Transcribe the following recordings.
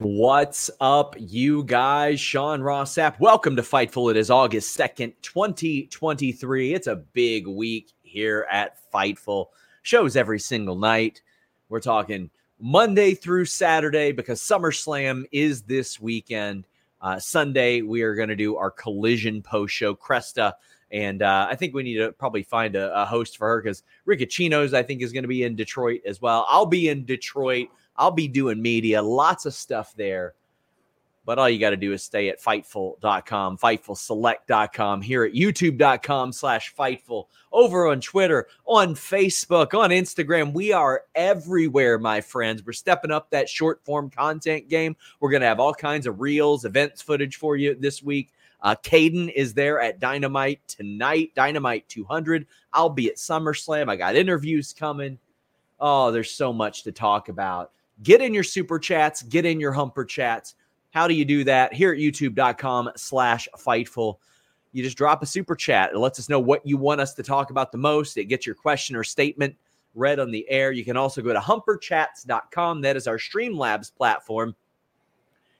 What's up, you guys? Sean Ross Sapp. Welcome to Fightful. It is August 2nd, 2023. It's a big week here at Fightful. Shows every single night. We're talking Monday through Saturday because SummerSlam is this weekend. Uh, Sunday, we are going to do our collision post show. Cresta and uh, I think we need to probably find a, a host for her because Riccacino's, I think, is going to be in Detroit as well. I'll be in Detroit. I'll be doing media, lots of stuff there. But all you got to do is stay at Fightful.com, FightfulSelect.com, here at YouTube.com slash Fightful, over on Twitter, on Facebook, on Instagram. We are everywhere, my friends. We're stepping up that short form content game. We're going to have all kinds of reels, events footage for you this week. Uh, Caden is there at Dynamite tonight, Dynamite 200. I'll be at SummerSlam. I got interviews coming. Oh, there's so much to talk about. Get in your super chats, get in your humper chats. How do you do that? Here at youtube.com slash fightful. You just drop a super chat. It lets us know what you want us to talk about the most. It gets your question or statement read on the air. You can also go to humperchats.com. That is our Streamlabs platform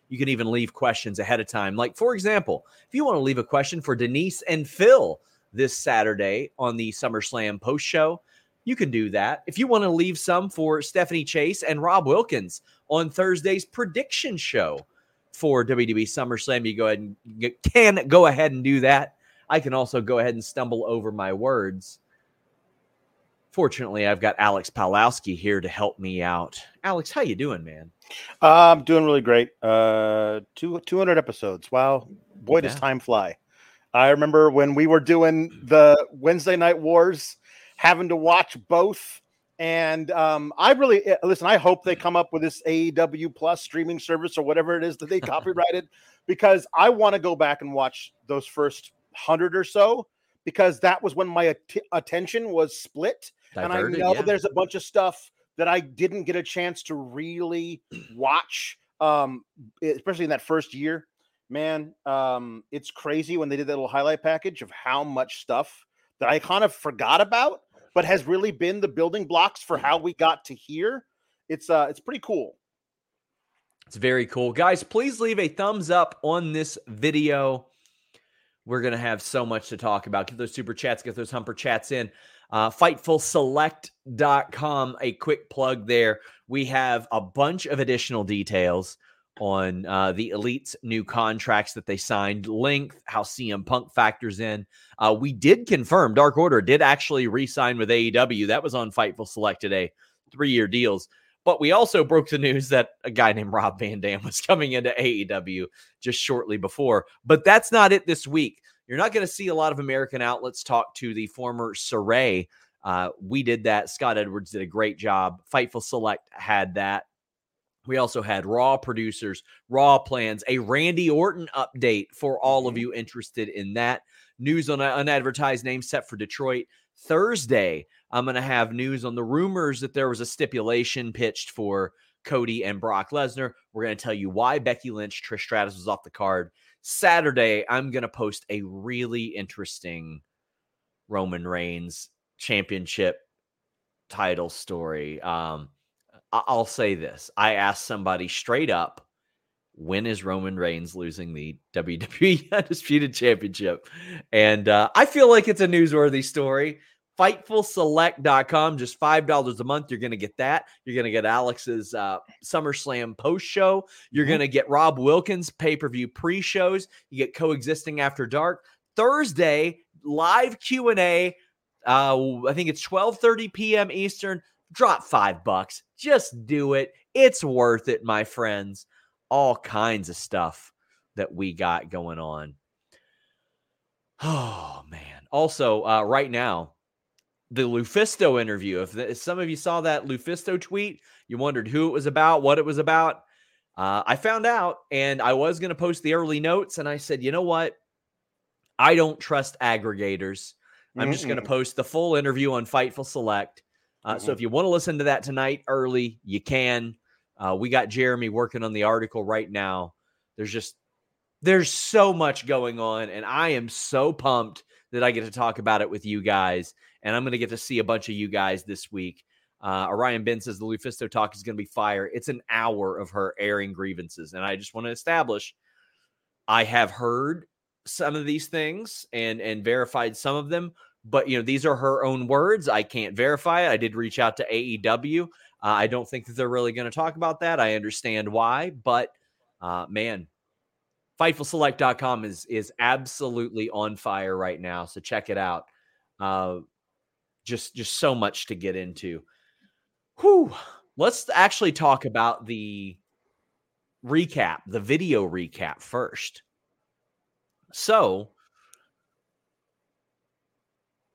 you can even leave questions ahead of time. Like, for example, if you want to leave a question for Denise and Phil this Saturday on the SummerSlam post show, you can do that. If you want to leave some for Stephanie Chase and Rob Wilkins on Thursday's prediction show for WWE SummerSlam, you go ahead and you can go ahead and do that. I can also go ahead and stumble over my words. Fortunately, I've got Alex Pawlowski here to help me out. Alex, how you doing, man? Uh, I'm doing really great. Uh, two, 200 episodes. Wow. Boy, yeah. does time fly. I remember when we were doing the Wednesday Night Wars, having to watch both. And um, I really eh, listen. I hope they come up with this AEW Plus streaming service or whatever it is that they copyrighted, because I want to go back and watch those first hundred or so, because that was when my at- attention was split. Diverted, and I know yeah. there's a bunch of stuff that I didn't get a chance to really watch, um, especially in that first year. Man, um, it's crazy when they did that little highlight package of how much stuff that I kind of forgot about, but has really been the building blocks for how we got to here. It's uh, it's pretty cool. It's very cool, guys. Please leave a thumbs up on this video. We're gonna have so much to talk about. Get those super chats, get those humper chats in. Uh, FightfulSelect.com, a quick plug there. We have a bunch of additional details on uh, the Elite's new contracts that they signed, length, how CM Punk factors in. Uh, we did confirm Dark Order did actually re sign with AEW. That was on Fightful Select today, three year deals. But we also broke the news that a guy named Rob Van Dam was coming into AEW just shortly before. But that's not it this week. You're not going to see a lot of American outlets talk to the former Sarray. Uh, we did that. Scott Edwards did a great job. Fightful Select had that. We also had Raw producers, Raw plans, a Randy Orton update for all of mm-hmm. you interested in that. news on an unadvertised name set for Detroit. Thursday, I'm going to have news on the rumors that there was a stipulation pitched for Cody and Brock Lesnar. We're going to tell you why Becky Lynch, Trish Stratus was off the card. Saturday, I'm going to post a really interesting Roman Reigns championship title story. Um, I'll say this I asked somebody straight up, when is Roman Reigns losing the WWE Undisputed Championship? And uh, I feel like it's a newsworthy story. FightfulSelect.com, just $5 a month. You're going to get that. You're going to get Alex's uh, SummerSlam post show. You're mm-hmm. going to get Rob Wilkins pay per view pre shows. You get Coexisting After Dark. Thursday, live Q&A. Uh, I think it's 12:30 p.m. Eastern. Drop five bucks. Just do it. It's worth it, my friends. All kinds of stuff that we got going on. Oh man. Also, uh, right now, the Lufisto interview. If, the, if, some of you saw that Lufisto tweet, you wondered who it was about, what it was about. Uh, I found out, and I was going to post the early notes, and I said, you know what? I don't trust aggregators. I'm just going to post the full interview on Fightful Select. Uh, mm-hmm. So if you want to listen to that tonight early, you can. Uh, we got Jeremy working on the article right now. There's just there's so much going on, and I am so pumped that I get to talk about it with you guys and I'm going to get to see a bunch of you guys this week. Uh, Orion Ben says the Lufisto talk is going to be fire. It's an hour of her airing grievances, and I just want to establish I have heard some of these things and and verified some of them, but you know these are her own words. I can't verify it. I did reach out to AEW. Uh, I don't think that they're really going to talk about that. I understand why, but uh, man, FightfulSelect.com is is absolutely on fire right now. So check it out. Uh, just just so much to get into. Whew. Let's actually talk about the recap, the video recap first. So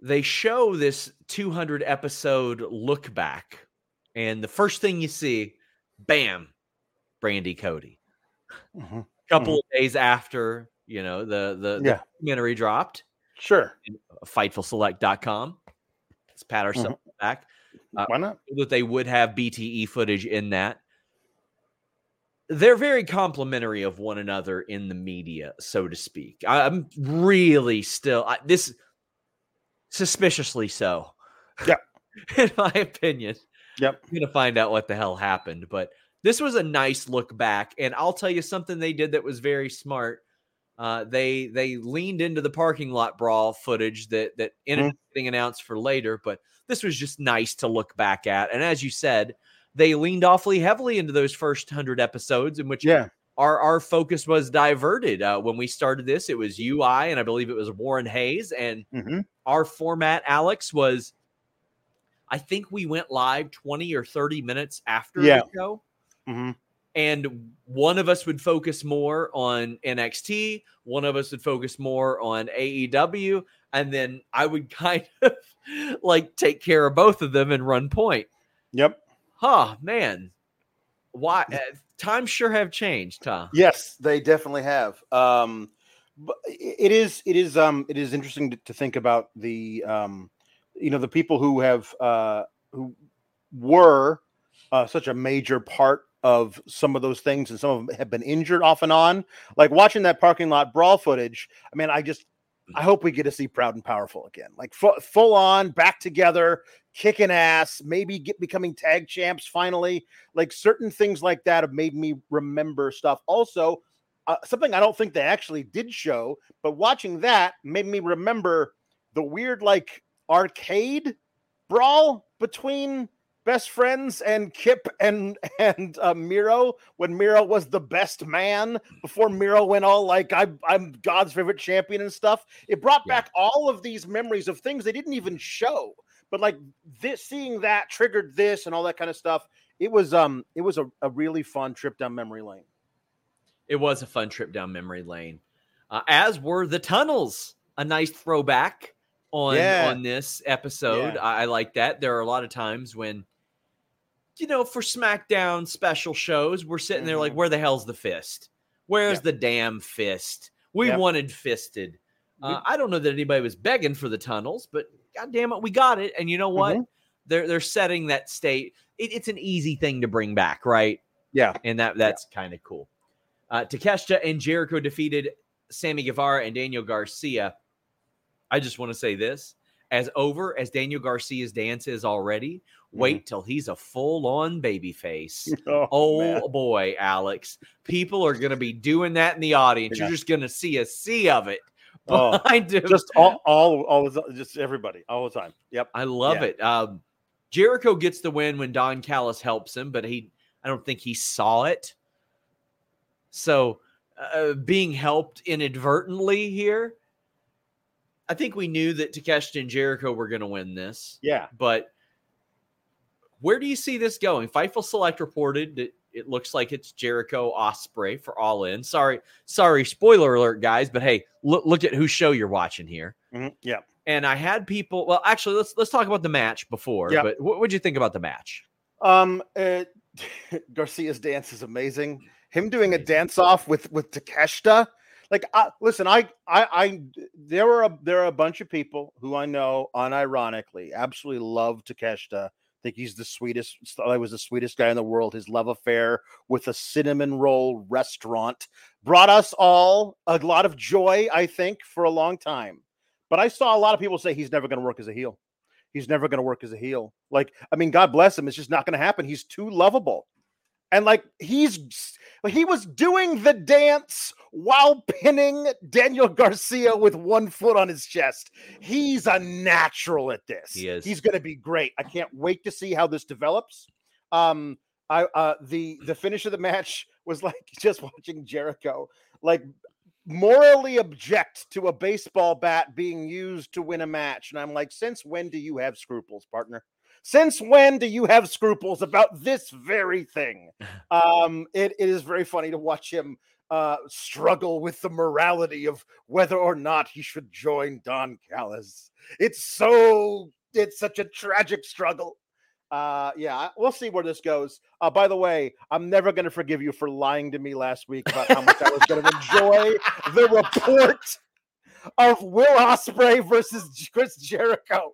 they show this 200 episode look back, and the first thing you see, bam, Brandy Cody. Mm-hmm. A couple mm-hmm. of days after, you know, the the, yeah. the documentary dropped. Sure. Fightfulselect.com. Let's pat ourselves mm-hmm. back. Uh, Why not? That they would have BTE footage in that. They're very complimentary of one another in the media, so to speak. I'm really still I, this suspiciously so. Yeah, in my opinion. Yep. I'm gonna find out what the hell happened, but this was a nice look back, and I'll tell you something they did that was very smart. Uh, they they leaned into the parking lot brawl footage that that ended mm-hmm. getting announced for later, but this was just nice to look back at. And as you said, they leaned awfully heavily into those first hundred episodes, in which yeah. Our our focus was diverted. Uh, when we started this, it was UI, and I believe it was Warren Hayes, and mm-hmm. our format, Alex, was. I think we went live 20 or 30 minutes after yeah. the show. Mm-hmm and one of us would focus more on NXT, one of us would focus more on AEW, and then I would kind of like take care of both of them and run point. Yep. Huh, man. Why times sure have changed, huh? Yes, they definitely have. Um but it is it is um it is interesting to, to think about the um you know the people who have uh who were uh, such a major part of some of those things, and some of them have been injured off and on. Like watching that parking lot brawl footage. I mean, I just I hope we get to see Proud and Powerful again, like fu- full on back together, kicking ass, maybe get becoming tag champs finally. Like certain things like that have made me remember stuff. Also, uh, something I don't think they actually did show, but watching that made me remember the weird like arcade brawl between best friends and Kip and and uh, Miro when Miro was the best man before Miro went all like I, I'm God's favorite champion and stuff. It brought yeah. back all of these memories of things they didn't even show, but like this, seeing that triggered this and all that kind of stuff. It was um it was a, a really fun trip down memory lane. It was a fun trip down memory lane, uh, as were the tunnels. A nice throwback on yeah. on this episode. Yeah. I, I like that. There are a lot of times when you know, for SmackDown special shows, we're sitting there like, mm-hmm. where the hell's the fist? Where's the damn fist? We wanted fisted. Uh, I don't know that anybody was begging for the tunnels, but god damn it, we got it. And you know what? Mhm. They're they're setting that state. It, it's an easy thing to bring back, right? Yeah. And that that's kind of cool. Uh, Takeshita and Jericho defeated Sammy Guevara and Daniel Garcia. I just want to say this: as over as Daniel Garcia's dance is already, wait till he's a full-on baby face. Oh, Oh boy, Alex. People are going to be doing that in the audience. Yeah. You're just going to see a sea of it Oh, behind him. just all, all, all, the- just everybody, all the time. Yep. I love Yeah. it. Um, Jericho gets the win when Don Callis helps him, but he, I don't think he saw it. So, uh, being helped inadvertently here, I think we knew that Takeshita and Jericho were going to win this. Yeah. But where do you see this going? Fightful Select reported that it looks like it's Jericho Ospreay for All In. Sorry, sorry, spoiler alert, guys. But hey, look look at whose show you're watching here. Mhm. Yeah. And I had people. Well, actually, let's let's talk about the match before. Yeah. But what would you think about the match? Um, uh, Garcia's dance is amazing. Him doing a dance off with with Takeshita. Like, I, listen, I, I, I, there are a, there are a bunch of people who I know, unironically, absolutely love Takeshita. Think he's the sweetest. He was the sweetest guy in the world. His love affair with a cinnamon roll restaurant brought us all a lot of joy. I think for a long time. But I saw a lot of people say he's never going to work as a heel. He's never going to work as a heel. Like, I mean, God bless him. It's just not going to happen. He's too lovable. And like he's he was doing the dance while pinning Daniel Garcia with one foot on his chest. He's a natural at this. He is. He's going to be great. I can't wait to see how this develops. Um, I uh, the the finish of the match was like just watching Jericho like morally object to a baseball bat being used to win a match, and I'm like, since when do you have scruples, partner? Since when do you have scruples about this very thing? Um, it, it is very funny to watch him uh, struggle with the morality of whether or not he should join Don Callis. It's so it's such a tragic struggle. Uh, yeah, we'll see where this goes. Uh, by the way, I'm never going to forgive you for lying to me last week about how much I was going to enjoy the report of Will Ospreay versus Chris Jericho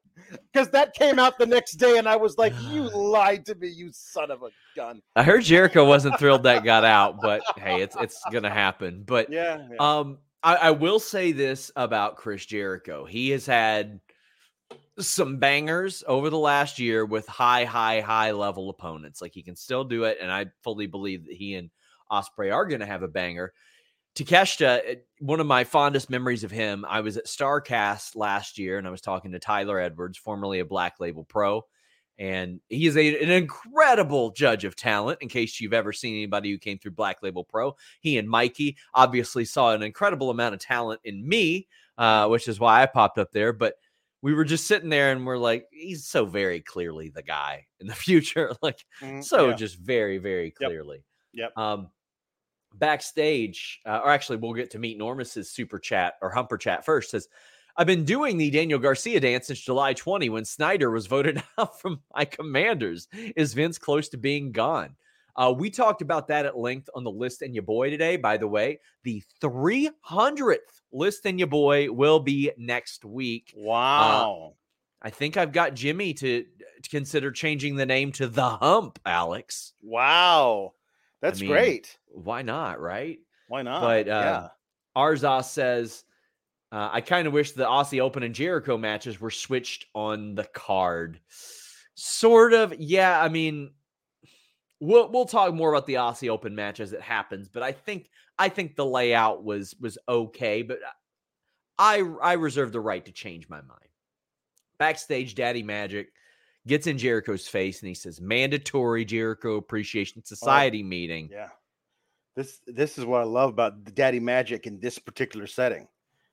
because that came out the next day, and I was like, "You lied to me, you son of a gun." I heard Jericho wasn't thrilled that got out, but hey, it's it's gonna happen. But Yeah, yeah. Um, I, I will say this about Chris Jericho. He has had some bangers over the last year with high, high, high level opponents. Like he can still do it, and I fully believe that he and Ospreay are going to have a banger. Takeshita, eh, one of my fondest memories of him, I was at Starrcast last year, and I was talking to Tyler Edwards, formerly a Black Label Pro, and he is a, an incredible judge of talent. In case you've ever seen anybody who came through Black Label Pro, he and Mikey obviously saw an incredible amount of talent in me, uh, which is why I popped up there. But we were just sitting there and we're like, he's so very clearly the guy in the future. like, Mhm, so yeah. just very, very Yep. clearly. Yep. Um, backstage, uh, or actually, we'll get to meet Normus's super chat or humper chat first. Says, I've been doing the Daniel Garcia dance since July 20 when Snyder was voted out from my commanders. Is Vince close to being gone? Uh, we talked about that at length on the list and your boy today. By the way, the 300th list and your boy will be next week. wow. I think I've got Jimmy to, to consider changing the name to the Hump, Alex. wow. That's mean, great. Why not? Right? Why not? but, uh, yeah. Arzos says, uh, I kind of wish the Aussie Open and Jericho matches were switched on the card. Sort of, yeah. I mean, we'll we'll talk more about the Aussie Open match as it happens, but I think I think the layout was was okay, but I I reserve the right to change my mind. Backstage, Daddy Magic gets in Jericho's face and he says, "Mandatory Jericho Appreciation Society meeting." Yeah. This this is what I love about the Daddy Magic in this particular setting.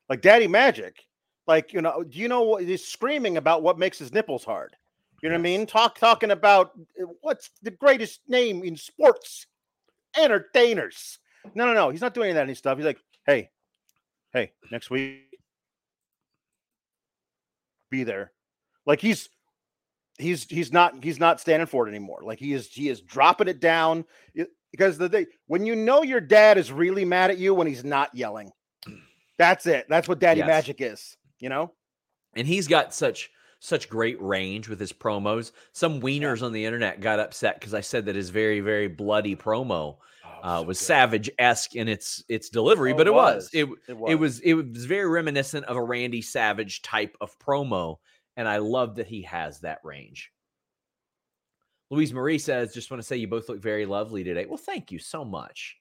Like Daddy Magic, like you know, do you know what he's screaming about what makes his nipples hard? You know what I mean? Talk talking about uh, what's the greatest name in sports? Entertainers. No, no, no. He's not doing any of that any stuff. He's like, hey, hey, next week, be there. Like he's he's he's not he's not standing for it anymore. Like he is he is dropping it down it- because the thing when you know your dad is really mad at you when he's not yelling. That's it. That's what Daddy Yes. Magic is. You know. and he's got such such great range with his promos. Some wieners on the internet got upset because I said that his very very bloody promo uh, was savage esque in its its delivery, Oh, but it was. was. it It it was it was very reminiscent of a Randy Savage type of promo, and I love that he has that range. Louise Marie says, "Just want to say you both look very lovely today." Well, thank you so much.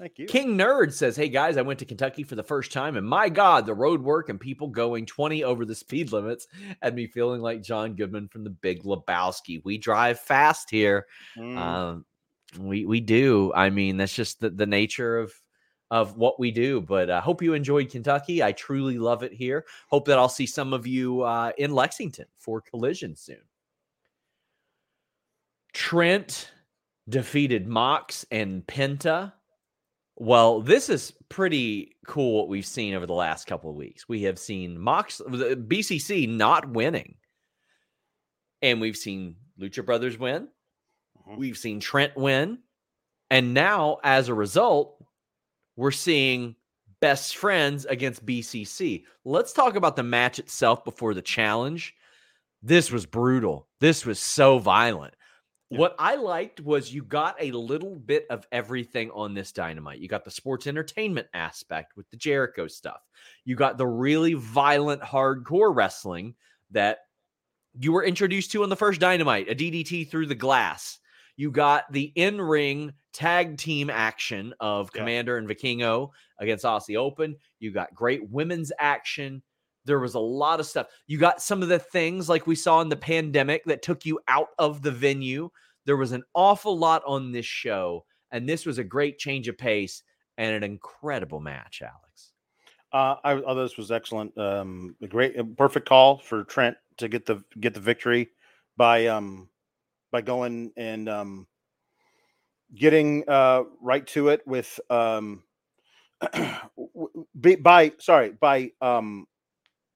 Thank you. King Nerd says, Hey guys, I went to Kentucky for the first time, and my God, the road work and people going 20 over the speed limits had me feeling like John Goodman from the Big Lebowski. We drive fast here. Mm. Um, we we do. I mean, that's just the, the nature of of what we do. But I hope you enjoyed Kentucky. I truly love it here. Hope that I'll see some of you uh, in Lexington for Collision soon. Trent defeated Mox and Penta. Well, this is pretty cool what we've seen over the last couple of weeks. We have seen Mox the BCC not winning. And we've seen Lucha Brothers win. Mhm. We've seen Trent win. And now, as a result, we're seeing best friends against BCC. Let's talk about the match itself before the challenge. This was brutal. This was so violent. Yeah. What I liked was you got a little bit of everything on this dynamite. You got the sports entertainment aspect with the Jericho stuff. You got the really violent hardcore wrestling that you were introduced to on the first dynamite, a DDT through the glass. You got the in-ring tag team action of Yeah. Komander and Vikingo against Aussie Open. You got great women's action. There was a lot of stuff. You got some of the things like we saw in the pandemic that took you out of the venue. There was an awful lot on this show, and this was a great change of pace and an incredible match, Alex. Uh, I oh, this was excellent. Um, a great, a perfect call for Trent to get the get the victory by um by going and um getting uh right to it with um by sorry by um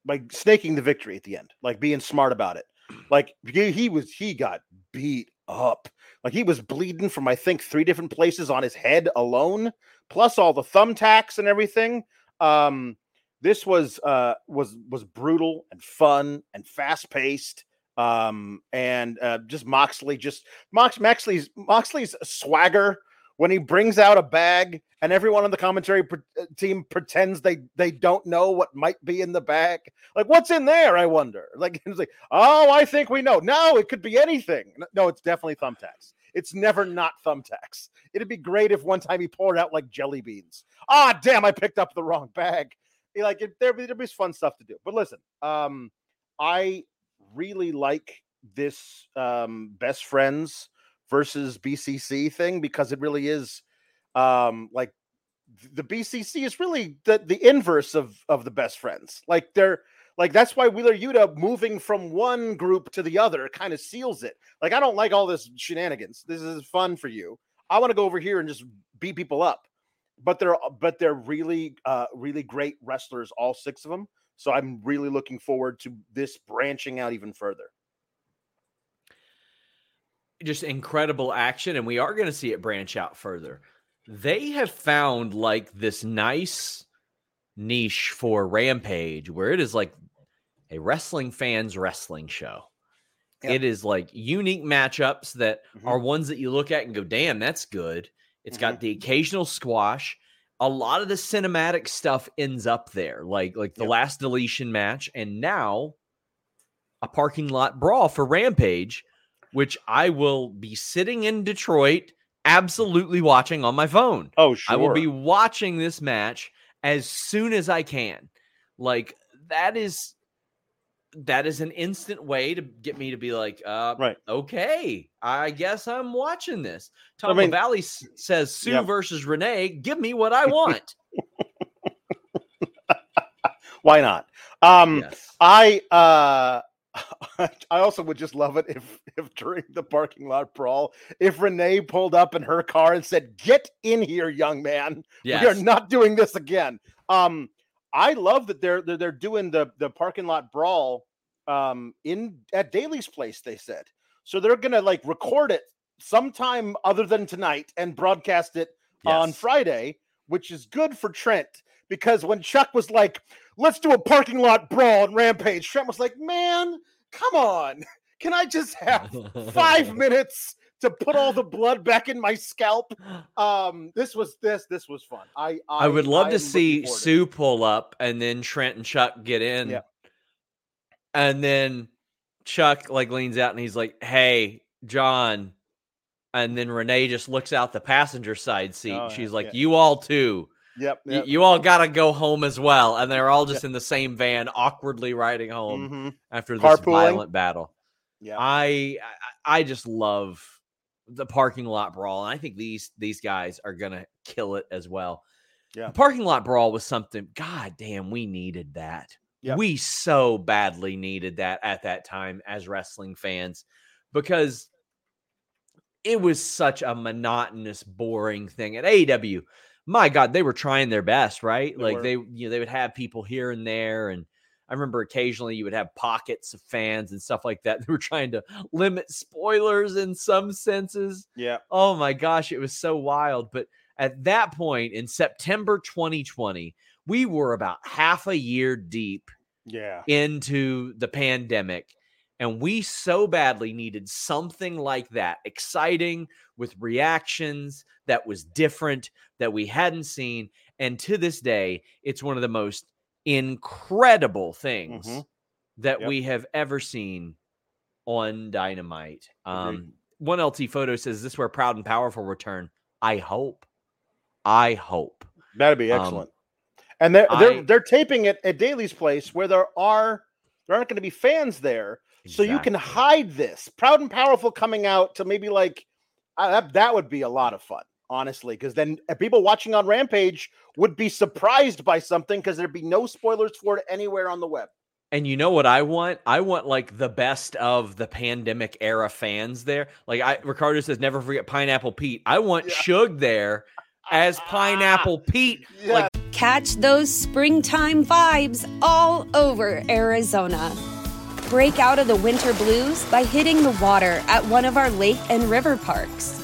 by snaking the victory at the end, like being smart about it. Like he, he was he got beat up. Like he was bleeding from I think three different places on his head alone, plus all the thumbtacks and everything. Um, this was uh was was brutal and fun and fast paced. Um, and uh, just Moxley, just Mox Moxley's Moxley's swagger when he brings out a bag and everyone on the commentary pre- uh, team pretends they they don't know what might be in the bag. Like, what's in there? I wonder. Like, it's like, oh, I think we know. No, it could be anything. No, it's definitely thumbtacks. It's never not thumbtacks. It'd be great if one time he poured out like jelly beans. Ah, damn, I picked up the wrong bag. Like, it, there, there'd be fun stuff to do. But listen, um, I really like this um best friends versus BCC thing because it really is um like the BCC is really the the inverse of of the best friends. Like they're like that's why Wheeler Yuta moving from one group to the other kind of seals it. Like I don't like all this shenanigans. This is fun for you. I want to go over here and just beat people up. But they're but they're really uh really great wrestlers all six of them. So I'm really looking forward to this branching out even further. just incredible action, and we are going to see it branch out further. They have found like this nice niche for Rampage where it is like a wrestling fans wrestling show. Yeah. It is like unique matchups that Mhm. are ones that you look at and go, damn, that's good. It's got the occasional squash. A lot of the cinematic stuff ends up there, like like the Yep. last deletion match, and now a parking lot brawl for Rampage, which I will be sitting in Detroit, absolutely watching on my phone. Oh, sure. I will be watching this match as soon as I can. Like that is that is an instant way to get me to be like, uh, Right. okay, I guess I'm watching this. I Tom mean- Valley says Sue Yep. versus Renee. Give me what I want. Why not? Um, yes. I uh, I also would just love it if if during the parking lot brawl, if Renee pulled up in her car and said, "Get in here, young man. We are not doing this again." Um, I love that they're they're, they're doing the the parking lot brawl um in at Daily's Place. They said so they're gonna like record it sometime other than tonight and broadcast it on Friday, which is good for Trent because when Chuck was like, "Let's do a parking lot brawl and Rampage," Trent was like, "Man, come on, can I just have five minutes to put all the blood back in my scalp?" Um, this was this this was fun. I I, I would love I to see to Sue pull up and then Trent and Chuck get in. Yeah. And then Chuck like leans out and he's like, Hey, John. And then Renee just looks out the passenger side seat. Oh, She's like, yeah. You all too. Yep. Yep. You all gotta go home as well. And they're all just in the same van, awkwardly riding home Mhm. after this Carpooling. violent battle. Yeah. I, I I just love the parking lot brawl, and I think these these guys are gonna kill it as well. Yeah. The parking lot brawl was something. God damn, we needed that. Yeah. We so badly needed that at that time as wrestling fans because it was such a monotonous, boring thing at AEW. My God, they were trying their best, right? They like were. they, you know, they would have people here and there, and I remember occasionally you would have pockets of fans and stuff like that. They were trying to limit spoilers in some senses. yeah. Oh my gosh, it was so wild. But at that point in September 2020, we were about half a year deep Yeah. into the pandemic. And we so badly needed something like that, exciting with reactions that was different that we hadn't seen. And to this day, it's one of the most incredible things Mhm. that Yep. we have ever seen on Dynamite. Um, one LT photo says, "Is this where Proud and Powerful return?" I hope. I hope. That'd be Um, excellent. and they're they're I- they're taping it at Daily's Place where there are there aren't going to be fans there, so you can hide this. Proud and powerful coming out to maybe like uh, that, that would be a lot of fun, honestly, because then uh, people watching on Rampage would be surprised by something because there'd be no spoilers for it anywhere on the web. And you know what I want? I want like the best of the pandemic era fans there. Like I Ricardo says, never forget Pineapple Pete. I want Yeah. Suge there as Pineapple Pete. Yeah. Catch those springtime vibes all over Arizona. Break out of the winter blues by hitting the water at one of our lake and river parks.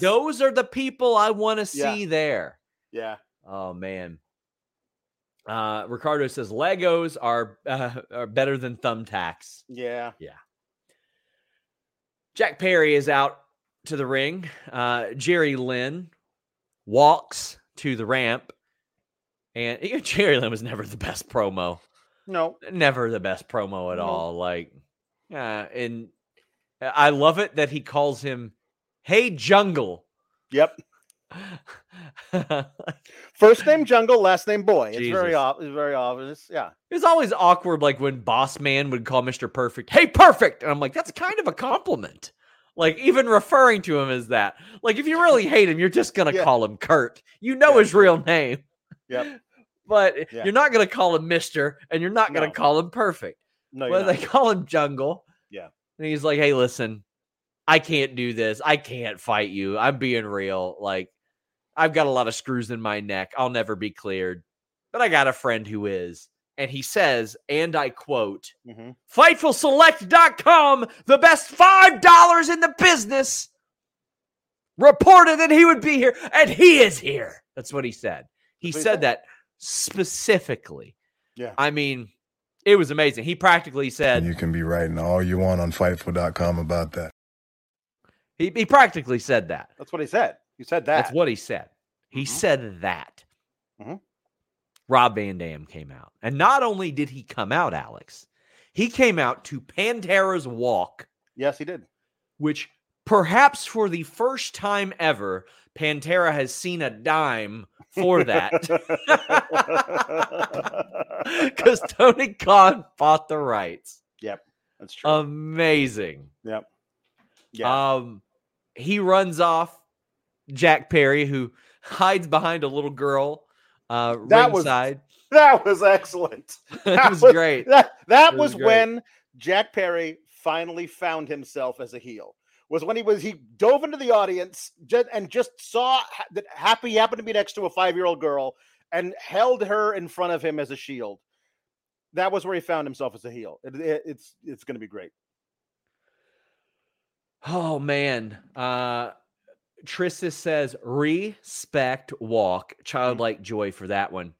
Those are the people I want to Yeah. see there. Yeah. Oh man. Uh, Ricardo says Legos are uh, are better than thumbtacks. Yeah. Yeah. Jack Perry is out to the ring. Uh, Jerry Lynn walks to the ramp, and you know, Jerry Lynn was never the best promo. No. Never the best promo at No. all. Like, uh, and I love it that he calls him "Hey Jungle." Yep. First name Jungle, last name Boy. It's very Jesus. It's very obvious. Yeah. It's always awkward, like when Boss Man would call Mr. Perfect, "Hey, Perfect," and I'm like, that's kind of a compliment. Like even referring to him as that. Like if you really hate him, you're just gonna Yeah. call him Kurt. You know Yeah. his real name, Yep. but Yeah. you're not gonna call him Mister, and you're not gonna No. call him Perfect. No. you're well, they call him Jungle. Yeah. and he's like, "Hey, listen, I can't do this. I can't fight you. I'm being real. Like, I've got a lot of screws in my neck. I'll never be cleared, but I got a friend who is." And he says, and I quote, Mhm. FightfulSelect.com, the best $5 in the business. reported that he would be here, and he is here. That's what he said. He said, said. that specifically. Yeah. I mean, it was amazing. He practically said, you can be writing all you want on Fightful.com about that. He, he practically said that. That's what he said. He said that. That's what he said. He Mhm. said that. Mhm. Rob Van Dam came out. And not only did he come out, Alex, he came out to Pantera's Walk, yes, he did. which perhaps for the first time ever, Pantera has seen a dime for that. Because Tony Khan bought the rights. Yep. That's true. Amazing. yep. Yeah. Um, he runs off Jack Perry, who hides behind a little girl. Uh, That was- that was excellent. That was great. That that was, was when Jack Perry finally found himself as a heel. Was when he was he dove into the audience just, and just saw that Happy happened to be next to a five year old girl and held her in front of him as a shield. That was where he found himself as a heel. It- it- it's it's going to be great. Oh man. Uh Tristis says respect walk. Childlike joy for that one.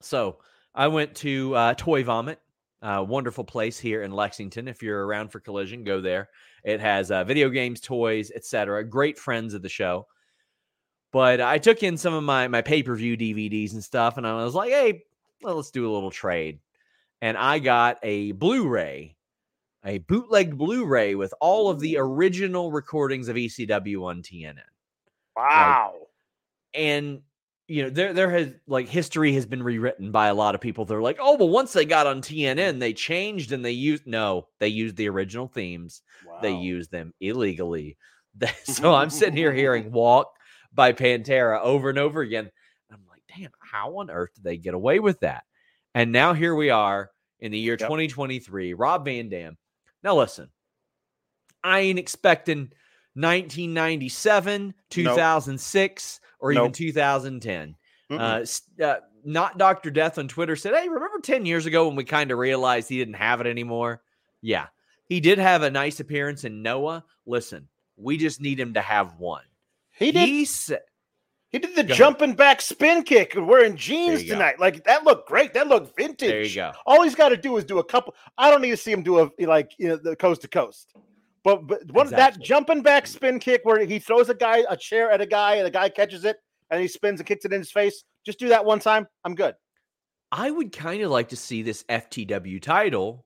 So I went to uh Toy Vomit. Uh, wonderful place here in Lexington. If you're around for collision, go there. It has uh, video games, toys, etc. Great friends of the show. But I took in some of my my pay per view DVDs and stuff, and I was like, "Hey, well, let's do a little trade." And I got a Blu-ray a bootleg Blu-ray with all of the original recordings of ECW on TNN. Wow. And you know, there there has like history has been rewritten by a lot of people. They're like, oh, well, once they got on TNN, they changed and they used no, they used the original themes. They Wow. used them illegally. so I'm sitting here hearing "Walk" by Pantera over and over again. I'm like, damn, how on earth did they get away with that? And now here we are in the year Yep. 2023. Rob Van Dam. Now listen, I ain't expecting 1997, 2006, or even 2010. Uh, uh, not Dr. Death on Twitter said, Hey, remember 10 years ago when we kind of realized he didn't have it anymore? Yeah. He did have a nice appearance in Noah. Listen, we just need him to have one. he did He said, He did the Go ahead. jumping back spin kick and wearing jeans you go. tonight. Like that looked great. That looked vintage. There you go. All he's got to do is do a couple. I don't need to see him do a like you know the coast to coast. But but one that jumping back spin kick where he throws a guy a chair at a guy and the guy catches it and he spins and kicks it in his face. Just do that one time. I'm good. I would kind of like to see this FTW title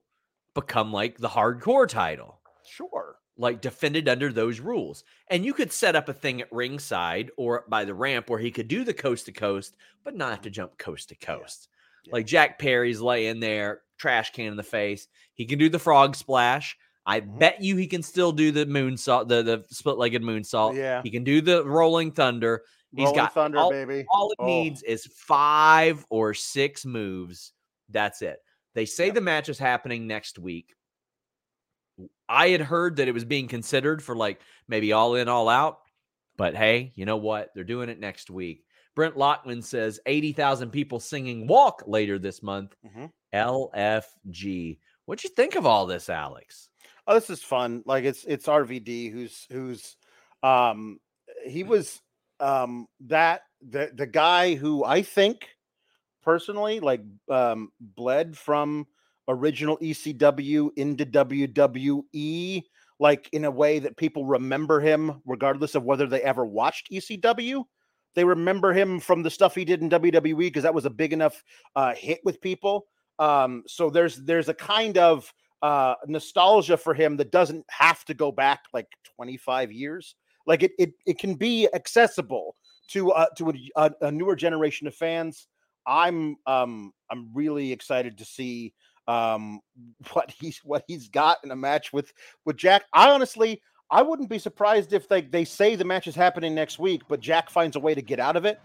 become like the hardcore title. Sure. Like defended under those rules. And you could set up a thing at ringside or by the ramp where he could do the coast to coast, but not have to jump coast to coast. Yeah. Like Jack Perry's laying there, trash can in the face. He can do the frog splash. I Mhm. bet you he can still do the moonsault, the the split legged moonsault. Yeah. He can do the rolling thunder. He's Rolling got thunder, all- baby. All it Oh. needs is five or six moves. That's it. They say Yep. the match is happening next week. I had heard that it was being considered for like maybe all in, all out. But hey, you know what? They're doing it next week. Brent Lockman says 80,000 people singing Walk later this month. Mhm. LFG. What'd you think of all this, Alex? Oh, this is fun. Like it's it's RVD who's who's um he was um that the the guy who I think personally like um bled from original ECW into WWE like in a way that people remember him regardless of whether they ever watched ECW. They remember him from the stuff he did in WWE because that was a big enough uh hit with people. Um so there's there's a kind of uh nostalgia for him that doesn't have to go back like 25 years like it it, it can be accessible to uh to a, a, newer generation of fans i'm um i'm really excited to see um what he's what he's got in a match with with jack i honestly i wouldn't be surprised if they they say the match is happening next week but jack finds a way to get out of it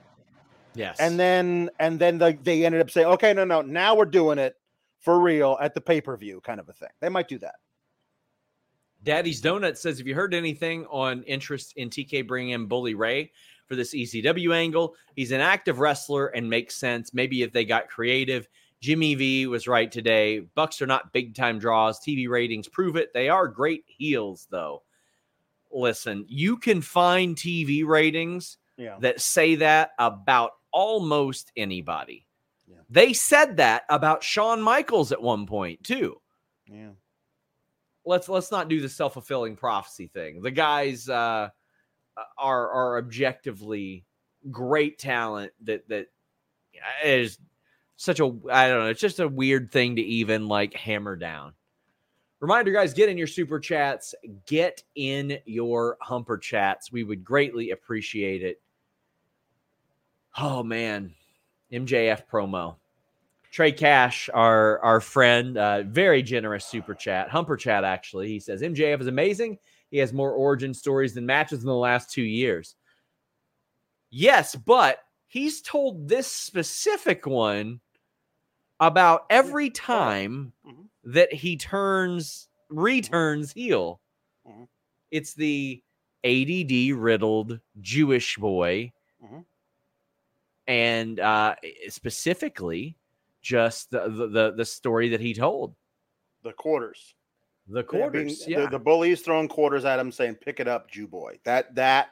Yes. and then and then they, they ended up saying okay no no now we're doing it for real at the pay-per-view kind of a thing they might do that Daddy's Donut says, Have you heard anything on interest in TK bringing in Bully Ray for this ECW angle? He's an active wrestler and makes sense. Maybe if they got creative. Jimmy V was right today. Bucks are not big time draws. TV ratings prove it. They are great heels, though. listen, you can find TV ratings Yeah. that say that about almost anybody. Yeah. They said that about Shawn Michaels at one point too. Yeah. Let's let's not do the self fulfilling prophecy thing. The guys uh, are are objectively great talent that that is such a I don't know. It's just a weird thing to even like hammer down. Reminder, guys, get in your super chats, get in your humper chats. We would greatly appreciate it. Oh man, MJF promo. Trey Cash, our our friend, uh, very generous super chat, humper chat actually. He says MJF is amazing. He has more origin stories than matches in the last two years. Yes, but he's told this specific one about every time Mhm. that he turns returns heel. Mhm. It's the ADD riddled Jewish boy, Mhm. and uh, specifically just the, the the story that he told The quarters. the Yeah, being- quarters. Yeah, The, the bullies throwing quarters at him, saying, "Pick it up, Jew boy." That that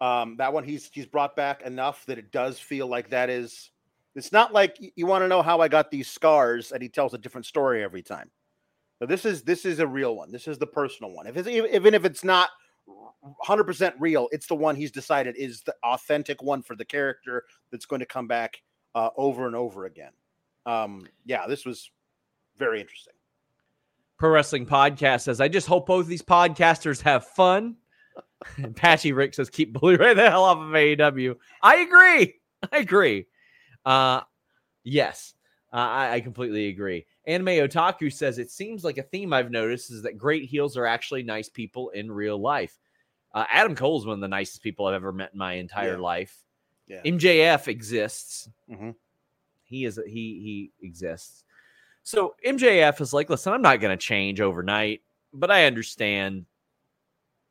um that one he's he's brought back enough that it does feel like that is. It's not like you want to know how I got these scars, and he tells a different story every time. So this is this is a real one. This is the personal one. If it's even if it's not 100% real, it's the one he's decided is the authentic one for the character that's going to come back uh, over and over again. Um, yeah, this was very interesting. Pro Wrestling Podcast says, I just hope both these podcasters have fun. And Patchy Rick says, keep Bully Ray the hell off of AEW. I agree. I agree. Uh, yes, uh, I, I completely agree. Anime Otaku says, it seems like a theme I've noticed is that great heels are actually nice people in real life. Uh, Adam Cole is one of the nicest people I've ever met in my entire Yeah. life. Yeah. MJF exists. Mhm. He is he he exists. So MJF is like, listen, I'm not going to change overnight, but I understand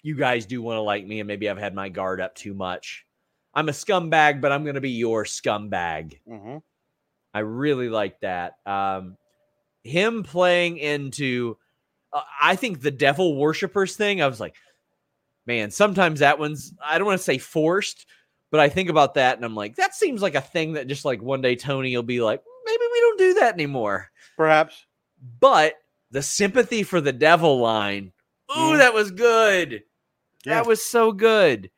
you guys do want to like me, and maybe I've had my guard up too much. I'm a scumbag, but I'm going to be your scumbag. Mhm. I really like that. Um, him playing into, uh, I think the devil worshippers thing. I was like, man, sometimes that one's I don't want to say forced, but I think about that and I'm like, that seems like a thing that just like one day Tony will be like, maybe we don't do that anymore. Perhaps. But the sympathy for the devil line, ooh, Mm. that was good. Yeah. That was so good.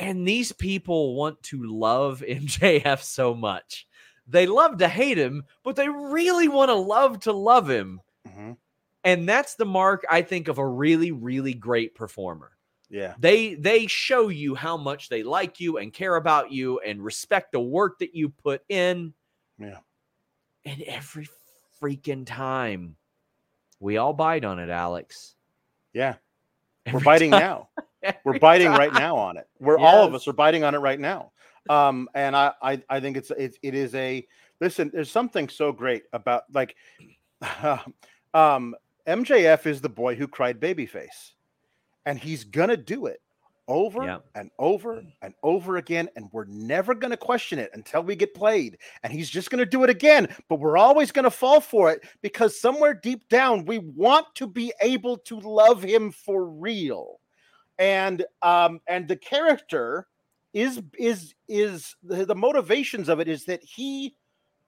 And these people want to love MJF so much. They love to hate him, but they really want to love to love him. Mhm. And that's the mark, I think, of a really, really great performer. Yeah. They they show you how much they like you and care about you and respect the work that you put in. Yeah. And every freaking time we all bite on it, Alex. Yeah. We're biting time- now. We're biting right now on it. We're all of us are biting on it right now. Um, and I, I, I think it's, it's, it is a, listen, there's something so great about like, um, MJF is the boy who cried babyface and he's gonna do it over Yeah. and over and over again. And we're never gonna question it until we get played. And he's just gonna do it again, but we're always gonna fall for it because somewhere deep down we want to be able to love him for real and um and the character is is is the, the motivations of it is that he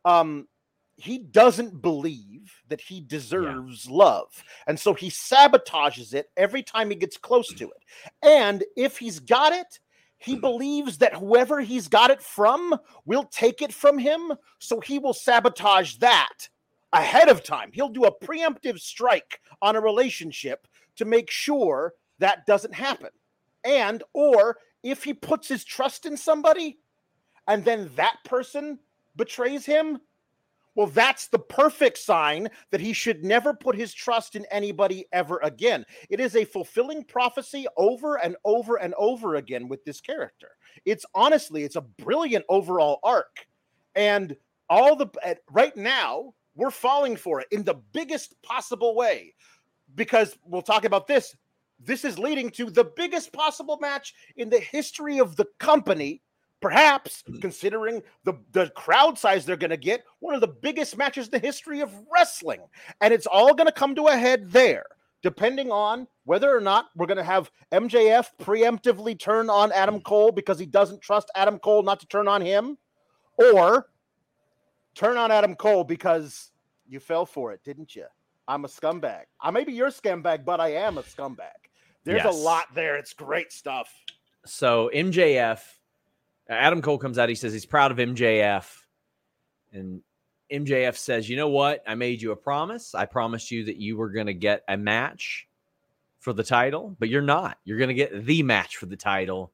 um he doesn't believe that he deserves love. And so he sabotages it every time he gets close to it. And if he's got it he believes that whoever he's got it from will take it from him. So he will sabotage that ahead of time. He'll do a preemptive strike on a relationship to make sure that doesn't happen. And or if he puts his trust in somebody and then that person betrays him, well that's the perfect sign that he should never put his trust in anybody ever again. It is a fulfilling prophecy over and over and over again with this character. It's honestly it's a brilliant overall arc. And all the right now we're falling for it in the biggest possible way because we'll talk about this. This is leading to the biggest possible match in the history of the company, perhaps mm-hmm. considering the, the crowd size they're going to get, one of the biggest matches in the history of wrestling. And it's all going to come to a head there. depending on whether or not we're going to have MJF preemptively turn on Adam mm-hmm. Cole because he doesn't trust Adam Cole not to turn on him, or turn on Adam Cole because you fell for it, didn't you? I'm a scumbag. I may be your scumbag, but I am a scumbag. There's Yes. a lot there. It's great stuff. So MJF, Adam Cole comes out. He says he's proud of MJF, and MJF says, "You know what? I made you a promise. I promised you that you were going to get a match for the title, but you're not. You're going to get the match for the title,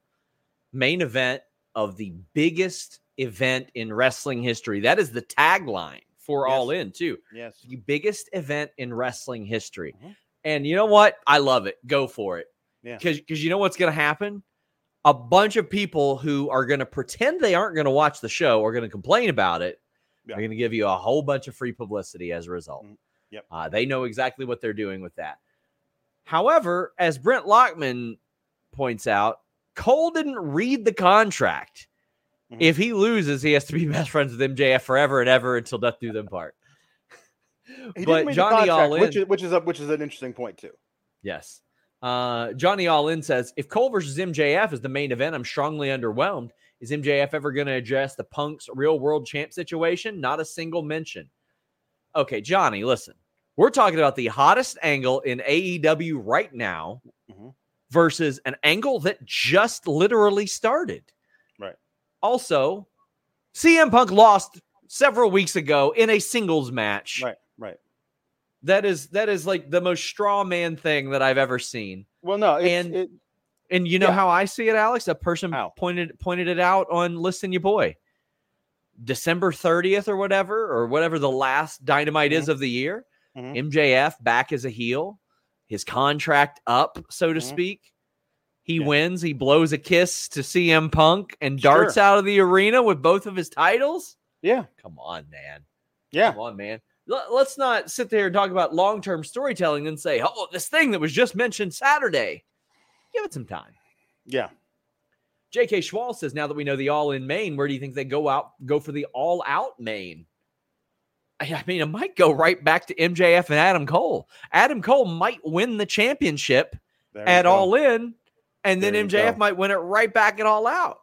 main event of the biggest event in wrestling history. That is the tagline for Yes. All In, too. Yes. The biggest event in wrestling history. Mhm. And you know what? I love it. Go for it. Yeah. Because because you know what's going to happen? A bunch of people who are going to pretend they aren't going to watch the show are going to complain about it. Yeah. Are going to give you a whole bunch of free publicity as a result. Mhm. Yep. Uh, they know exactly what they're doing with that. However, as Brent Lockman points out, Cole didn't read the contract. Mhm. If he loses, he has to be best friends with MJF forever and ever until death do them part. He but didn't read the Johnny All In, which is which is a, which is an interesting point too. Yes. Uh, Johnny All In says if Cole versus MJF is the main event, I'm strongly underwhelmed. Is MJF ever going to address the Punk's real world champ situation? Not a single mention. Okay, Johnny, listen. We're talking about the hottest angle in AEW right now Mhm. versus an angle that just literally started. Right. Also, CM Punk lost several weeks ago in a singles match. Right. That is that is like the most straw man thing that I've ever seen. Well, no, it's, And- it, And you know Yeah. how I see it, Alex? A person How? pointed pointed it out on Listen You Boy. December 30th or whatever, or whatever the last dynamite is of the year. Mhm. MJF back as a heel, his contract up, so to Mhm. speak. He Yeah. wins, he blows a kiss to CM Punk and darts Sure. out of the arena with both of his titles. yeah, Come on, man. yeah. Come on, man. Let- Let's not sit there and talk about long term storytelling and say, oh, this thing that was just mentioned Saturday. Give it some time. Yeah. J.K. Schwal says, now that we know the all in main, where do you think they go out, go for the all out main? I mean, it might go right back to MJF and Adam Cole. Adam Cole might win the championship at go. all in, and then MJF go. might win it right back at all out.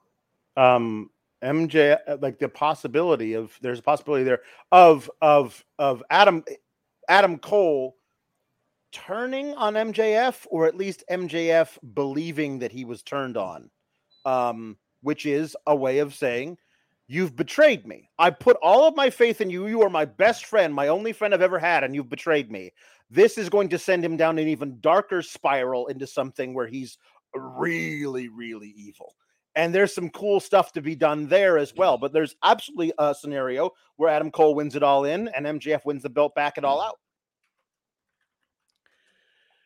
um MJ uh, like the possibility of there's a possibility there of of of Adam Adam Cole turning on MJF or at least MJF believing that he was turned on um which is a way of saying you've betrayed me. I put all of my faith in you. You are my best friend my only friend I've ever had and you've betrayed me. This is going to send him down an even darker spiral into something where he's really really evil and there's some cool stuff to be done there as well. But there's absolutely a scenario where Adam Cole wins it all in and MJF wins the belt back at all out.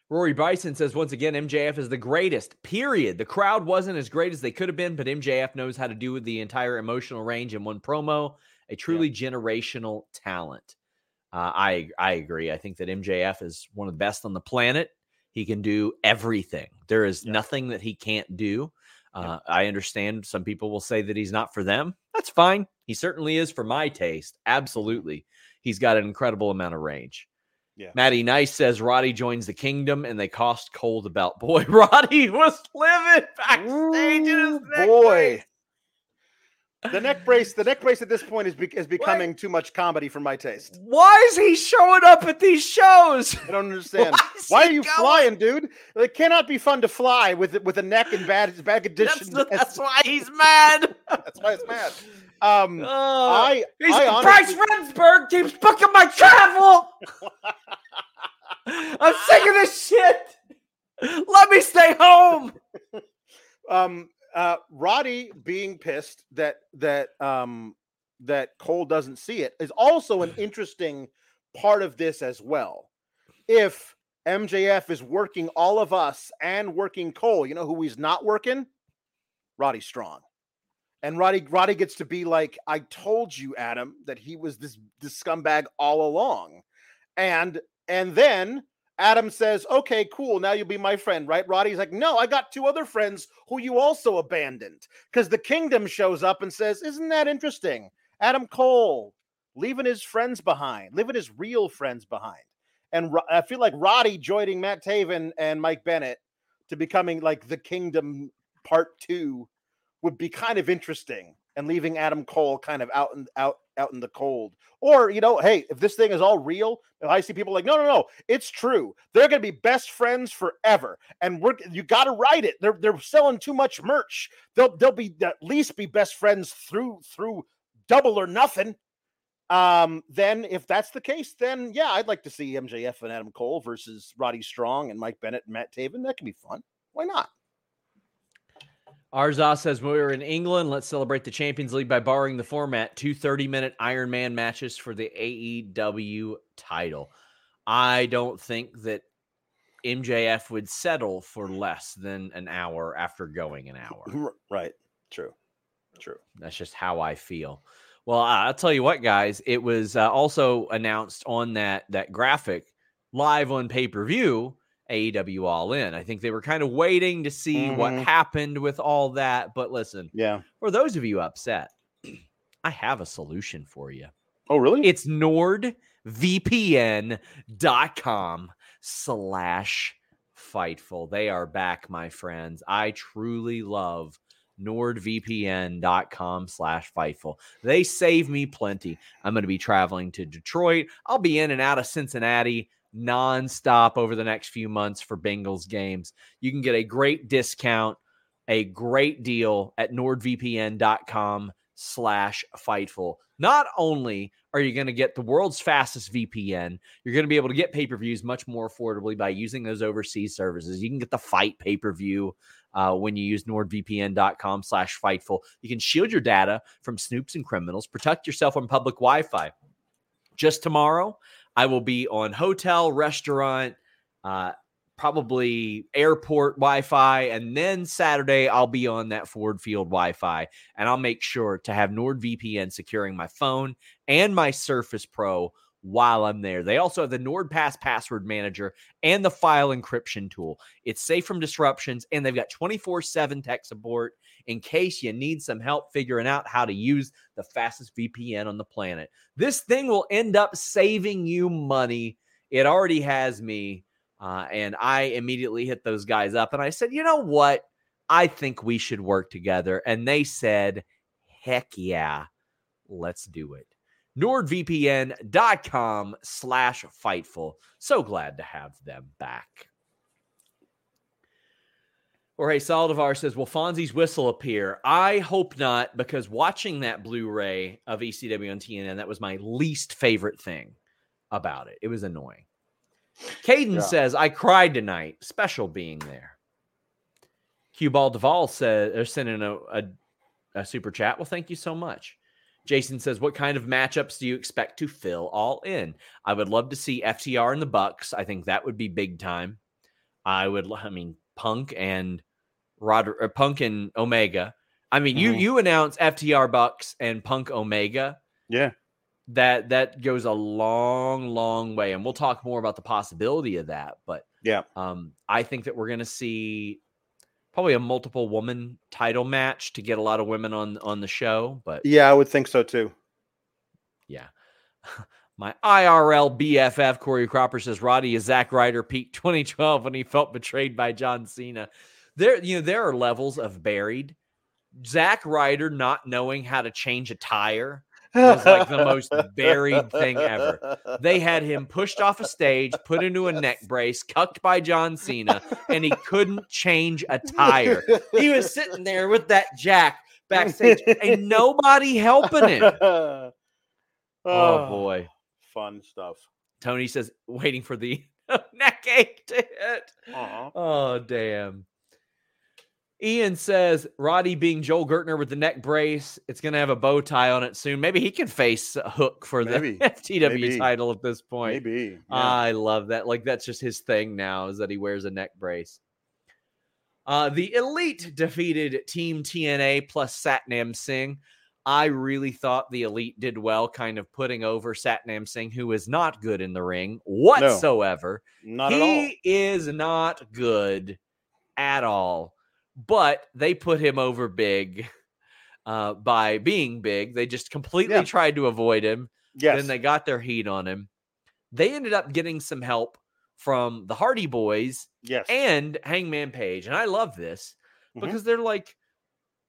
Rory Bison says once again, MJF is the greatest. Period. The crowd wasn't as great as they could have been, but MJF knows how to do with the entire emotional range in one promo. A truly generational talent. Uh, I I agree. I think that MJF is one of the best on the planet. He can do everything. There is Yeah. nothing that he can't do. Uh, I understand some people will say that he's not for them. That's fine. He certainly is for my taste. Absolutely. He's got an incredible amount of range. Yeah. Matty Nice says Roddy joins the kingdom and they cost Cole the belt. Boy, Roddy was living backstage in his boy. The neck brace, the neck brace at this point is, be- is becoming too much comedy for my taste. Why is he showing up at these shows? I don't understand. Why Why are you going? flying, dude? It cannot be fun to fly with with a neck in bad bad That's, condition. that's why he's mad. That's why it's mad. Um, Oh, I he's, I Bryce honestly, Remsburg keeps booking my travel. I'm sick of this shit. Let me stay home. um uh Roddy being pissed that that um that Cole doesn't see it is also an interesting part of this as well. If MJF is working all of us and working Cole, you know who he's not working? Roddy Strong. And Roddy Roddy gets to be like, I told you, Adam, that he was this this scumbag all along. And and then Adam says, Okay, cool. Now you'll be my friend, right? Roddy's like, No, I got two other friends who you also abandoned. Because the kingdom shows up and says, Isn't that interesting? Adam Cole leaving his friends behind, leaving his real friends behind. and Ro- I feel like Roddy joining Matt Taven and Mike Bennett to becoming like the Kingdom Part Two would be kind of interesting, and leaving Adam Cole kind of out and out out in the cold. Or you know, hey, if this thing is all real, I see people like, no, no, no, it's true. They're going to be best friends forever, and we're you got to write it. They're they're selling too much merch. They'll they'll be at least be best friends through through double or nothing. Um, then if that's the case, then yeah, I'd like to see MJF and Adam Cole versus Roddy Strong and Mike Bennett and Matt Taven. That could be fun. Why not? Arza says we're in England. Let's celebrate the Champions League by borrowing the format. Two 30 minute Iron Man matches for the AEW title. I don't think that MJF would settle for less than an hour after going an hour. Right. True. True. That's just how I feel. Well, I'll tell you what, guys. It was uh, also announced on that that graphic live on pay per view AEW All In. I think they were kind of waiting to see mm-hmm. what happened with all that. But listen, yeah, for those of you upset, I have a solution for you. Oh, really? It's nordvpn.com slash fightful. They are back, my friends. I truly love nordvpn.com slash fightful they save me plenty i'm going to be traveling to detroit i'll be in and out of cincinnati nonstop over the next few months for Bengals games. You can get a great discount, a great deal at nordvpn.com slash fightful. Not only are you going to get the world's fastest VPN, you're going to be able to get pay-per-views much more affordably by using those overseas services. You can get the fight pay-per-view uh, when you use nordvpn.com slash fightful. You can shield your data from snoops and criminals, protect yourself on public Wi-Fi. Just tomorrow, I will be on hotel, restaurant, uh, probably airport Wi Fi. And then Saturday, I'll be on that Ford Field Wi Fi. And I'll make sure to have NordVPN securing my phone and my Surface Pro while I'm there. They also have the NordPass password manager and the file encryption tool. It's safe from disruptions and they've got 24/7 tech support in case you need some help figuring out how to use the fastest VPN on the planet. This thing will end up saving you money. It already has me. Uh, and I immediately hit those guys up and I said, you know what? I think we should work together. And they said, heck yeah, let's do it nordvpn.com slash fightful. So glad to have them back. Jorge Saldivar says, Will Fonzie's whistle appear? I hope not, because watching that Blu ray of ECW on TNN, that was my least favorite thing about it. It was annoying. Caden yeah. says, I cried tonight. Special being there. Q Ball Duvall said, they're sending a, a, a super chat. Well, thank you so much. Jason says, "What kind of matchups do you expect to fill all in?" I would love to see FTR and the Bucks. I think that would be big time. I would. I mean, Punk and Rod, uh, Punk and Omega. I mean, mm-hmm. you you announce FTR Bucks and Punk Omega. Yeah, that that goes a long, long way, and we'll talk more about the possibility of that. But yeah, um, I think that we're going to see probably a multiple woman title match to get a lot of women on on the show. But yeah, I would think so too. Yeah. My IRL BFF Corey Cropper says Roddy is Zack Ryder peak 2012 when he felt betrayed by John Cena. There, you know, there are levels of buried. Zack Ryder not knowing how to change a tire was like the most buried thing ever. They had him pushed off a stage, put into a neck brace, cucked by John Cena, and he couldn't change a tire. He was sitting there with that jack backstage, and nobody helping him. Oh, oh boy, fun stuff. Tony says, waiting for the neck ache to hit. Uh-huh. Oh damn. Ian says Roddy being Joel Gertner with the neck brace. It's going to have a bow tie on it soon. Maybe he can face a Hook for Maybe. the FTW Maybe. title at this point. Maybe. Yeah. I love that. Like that's just his thing now is that he wears a neck brace. Uh, the Elite defeated Team TNA plus Satnam Singh. I really thought the Elite did well, kind of putting over Satnam Singh, who is not good in the ring whatsoever. No, not he at all. He is not good at all but they put him over big uh, by being big. They just completely yeah. tried to avoid him. Yes. Then they got their heat on him. they ended up getting some help from the Hardy Boys Yes. and Hangman Page. And I love this Mhm. because they're like,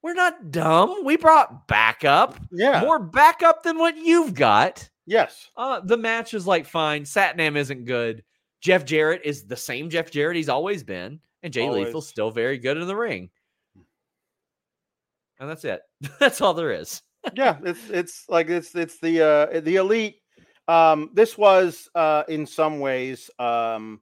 we're not dumb. We brought backup, yeah. more backup than what you've got. yes. Uh, the match is like fine. Satnam isn't good. Jeff Jarrett is the same Jeff Jarrett he's always been, and Jay Always. Lethal's still very good in the ring. And that's it. that's all there is. yeah, it's it's like it's it's the uh the elite. Um, this was uh in some ways um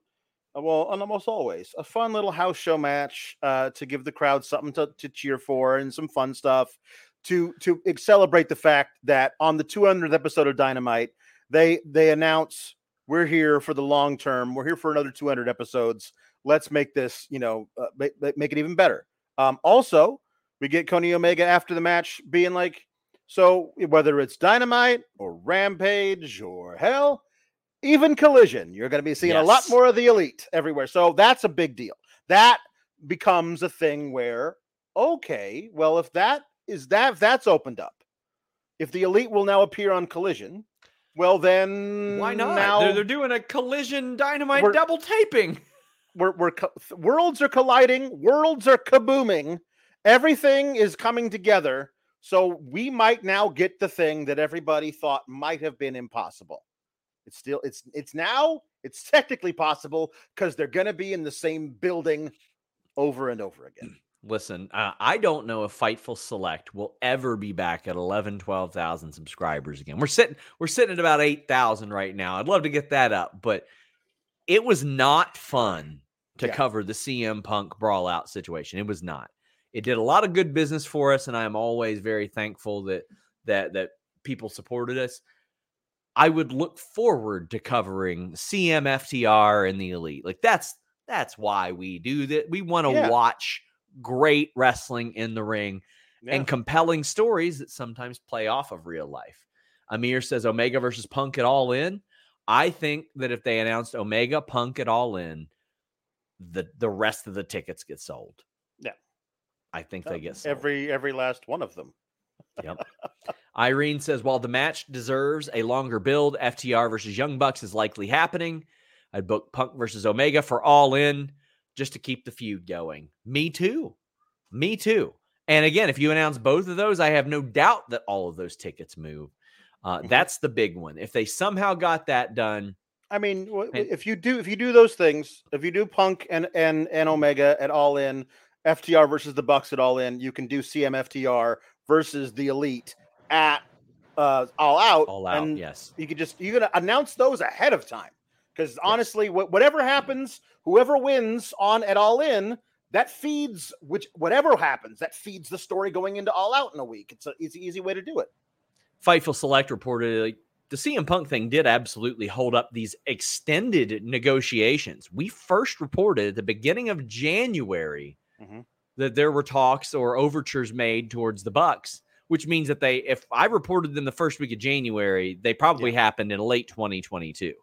uh, well and almost always a fun little house show match uh to give the crowd something to, to cheer for and some fun stuff to to celebrate the fact that on the 200th episode of Dynamite they they announce we're here for the long term we're here for another 200 episodes let's make this you know uh, make, make it even better um also we get Kenny Omega after the match being like so whether it's Dynamite or Rampage or hell, even Collision, you're going to be seeing a lot more of the elite everywhere. So that's a big deal. That becomes a thing where okay, well if that is that if that's opened up, if the elite will now appear on Collision, well then Why not? Now they're, they're doing a collision dynamite double taping. We're, we're co- worlds are colliding, worlds are kabooming, everything is coming together. So we might now get the thing that everybody thought might have been impossible. It's still it's it's now it's technically possible because they're going to be in the same building over and over again. Listen, uh, I don't know if Fightful Select will ever be back at 11, 12,000 subscribers again. We're sitting we're sitting at about 8,000 right now. I'd love to get that up, but it was not fun to Yeah. cover the CM Punk brawl out situation. It was not. It did a lot of good business for us and I am always very thankful that that that people supported us. I would look forward to covering CMFTR and the Elite. Like that's that's why we do that. We want to Yeah. watch great wrestling in the ring Yeah. and compelling stories that sometimes play off of real life. Amir says Omega versus Punk at All In. I think that if they announced Omega Punk at All In, the the rest of the tickets get sold. Yeah. I think they get sold. every every last one of them. Yep. Irene says while the match deserves a longer build, FTR versus Young Bucks is likely happening. I'd book Punk versus Omega for all in just to keep the feud going. Me too. Me too. And again, if you announce both of those, I have no doubt that all of those tickets move. Uh, Mhm. That's the big one. If they somehow got that done, I mean, if you do if you do those things, if you do Punk and and and Omega at All In, FTR versus the Bucks at All In, you can do CMFTR versus the Elite at uh, All Out. all out, and yes. you could just you can announce those ahead of time because honestly, wh- whatever happens, whoever wins on at All In. That feeds which whatever happens, that feeds the story going into All Out in a week. It's a it's an easy way to do it. Fightful Select reported like, the CM Punk thing did absolutely hold up these extended negotiations. We first reported at the beginning of January Mhm. that there were talks or overtures made towards the Bucks, which means that they, if I reported them the first week of January, they probably happened in late 2022.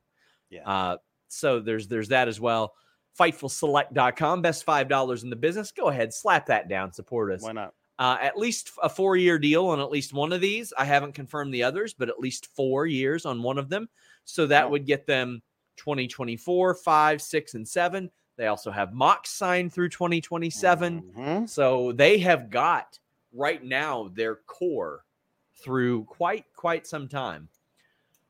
Yeah. Uh, so there's there's that as well. FightfulSelect.com, best five dollars in the business. Go ahead, slap that down, support us Why not? Uh, at least a four year deal on at least one of these. I haven't confirmed the others, but at least four years on one of them. So that would get them 2024, five, six, and seven. They also have Mox signed through 2027. Mhm. So they have got right now their core through quite, quite some time.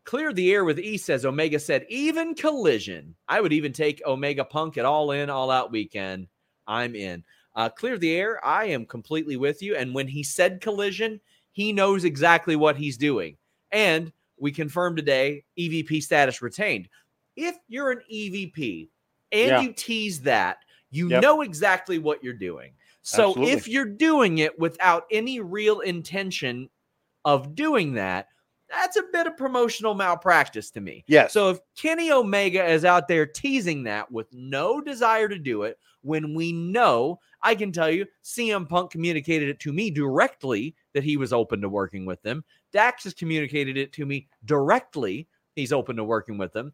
Clear the air with E says Omega said, even collision. I would even take Omega Punk at all in, all out weekend. I'm in. Uh, clear the air. I am completely with you. And when he said collision, he knows exactly what he's doing. And we confirmed today EVP status retained. If you're an EVP and Yeah. you tease that, you Yep. know exactly what you're doing. So Absolutely. if you're doing it without any real intention of doing that, that's a bit of promotional malpractice to me. Yes. So if Kenny Omega is out there teasing that with no desire to do it, when we know, I can tell you, CM Punk communicated it to me directly that he was open to working with them. Dax has communicated it to me directly. He's open to working with them.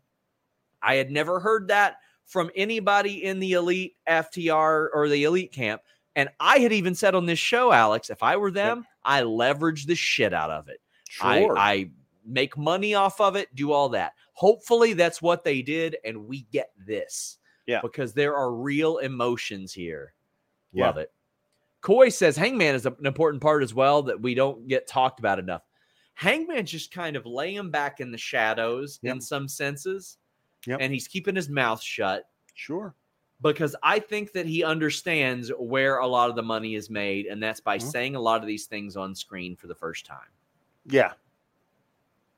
I had never heard that from anybody in the elite FTR or the elite camp. And I had even said on this show, Alex, if I were them, I leverage the shit out of it. Sure. I, I make money off of it, do all that. Hopefully, that's what they did, and we get this. Yeah. Because there are real emotions here. Yeah. Love it. Coy says Hangman is an important part as well that we don't get talked about enough. Hangman's just kind of laying back in the shadows Yep. in some senses, Yep. and he's keeping his mouth shut Sure. because I think that he understands where a lot of the money is made, and that's by Mhm. saying a lot of these things on screen for the first time. Yeah.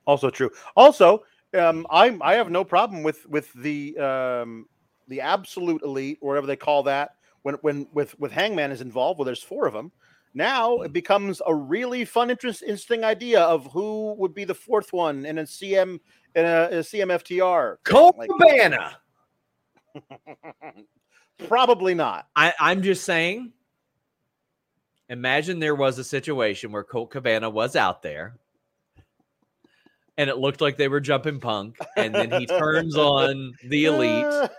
Also true. Also, um, I I have no problem with with the um, the absolute elite, or whatever they call that. When when with with Hangman is involved, well, there's four of them. Now it mm-hmm. becomes a really fun, interest, interesting idea of who would be the fourth one in a CM in a, a CMFTR. Colt Like, Cabana. probably not. I, I'm just saying. Imagine there was a situation where Colt Cabana was out there, and it looked like they were jumping Punk, and then he turns on the elite,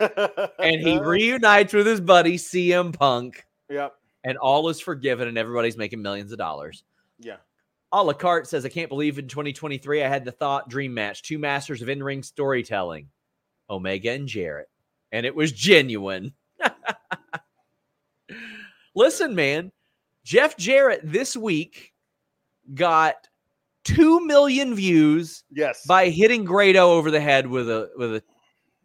and he reunites with his buddy CM Punk, Yep. and all is forgiven, and everybody's making millions of dollars. Yeah. A la carte says, I can't believe in 2023 I had the thought dream match, two masters of in ring storytelling, Omega and Jarrett. And it was genuine. Listen, man, Jeff Jarrett this week got 2 million views Yes. by hitting Grado over the head with a with a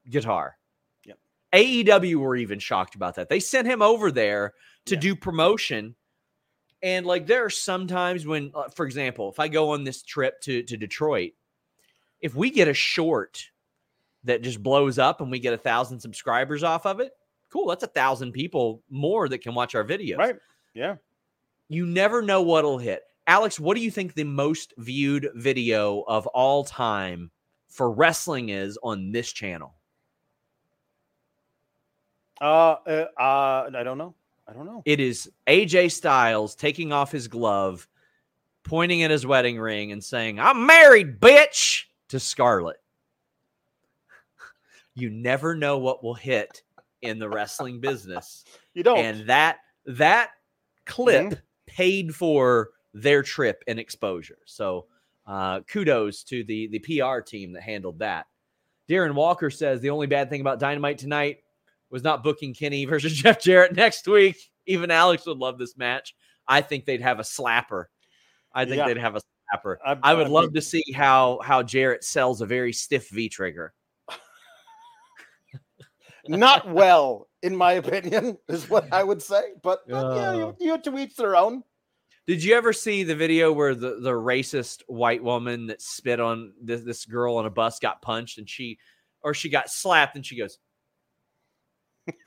guitar. Yep. AEW were even shocked about that. They sent him over there to Yeah. do promotion. And like there are sometimes when, uh, for example, if I go on this trip to to Detroit, if we get a short that just blows up and we get a thousand subscribers off of it, cool. That's a thousand people more that can watch our videos. Right. Yeah. You never know what'll hit. Alex, what do you think the most viewed video of all time for wrestling is on this channel? Uh, uh, uh, I don't know. I don't know. It is AJ Styles taking off his glove, pointing at his wedding ring, and saying, I'm married, bitch, to Scarlett. You never know what will hit in the wrestling business. You don't. And that that clip paid for their trip and exposure. So uh, kudos to the the PR team that handled that. Darren Walker says the only bad thing about Dynamite tonight was not booking Kenny versus Jeff Jarrett next week. Even Alex would love this match. I think they'd have a slapper. I think Yeah. they'd have a slapper. I- I would I love think- to see how how Jarrett sells a very stiff V trigger. not well, in my opinion, is what I would say. But uh, yeah, you, you to each their own. Did you ever see the video where the, the racist white woman that spit on this, this girl on a bus got punched and she, or she got slapped and she goes,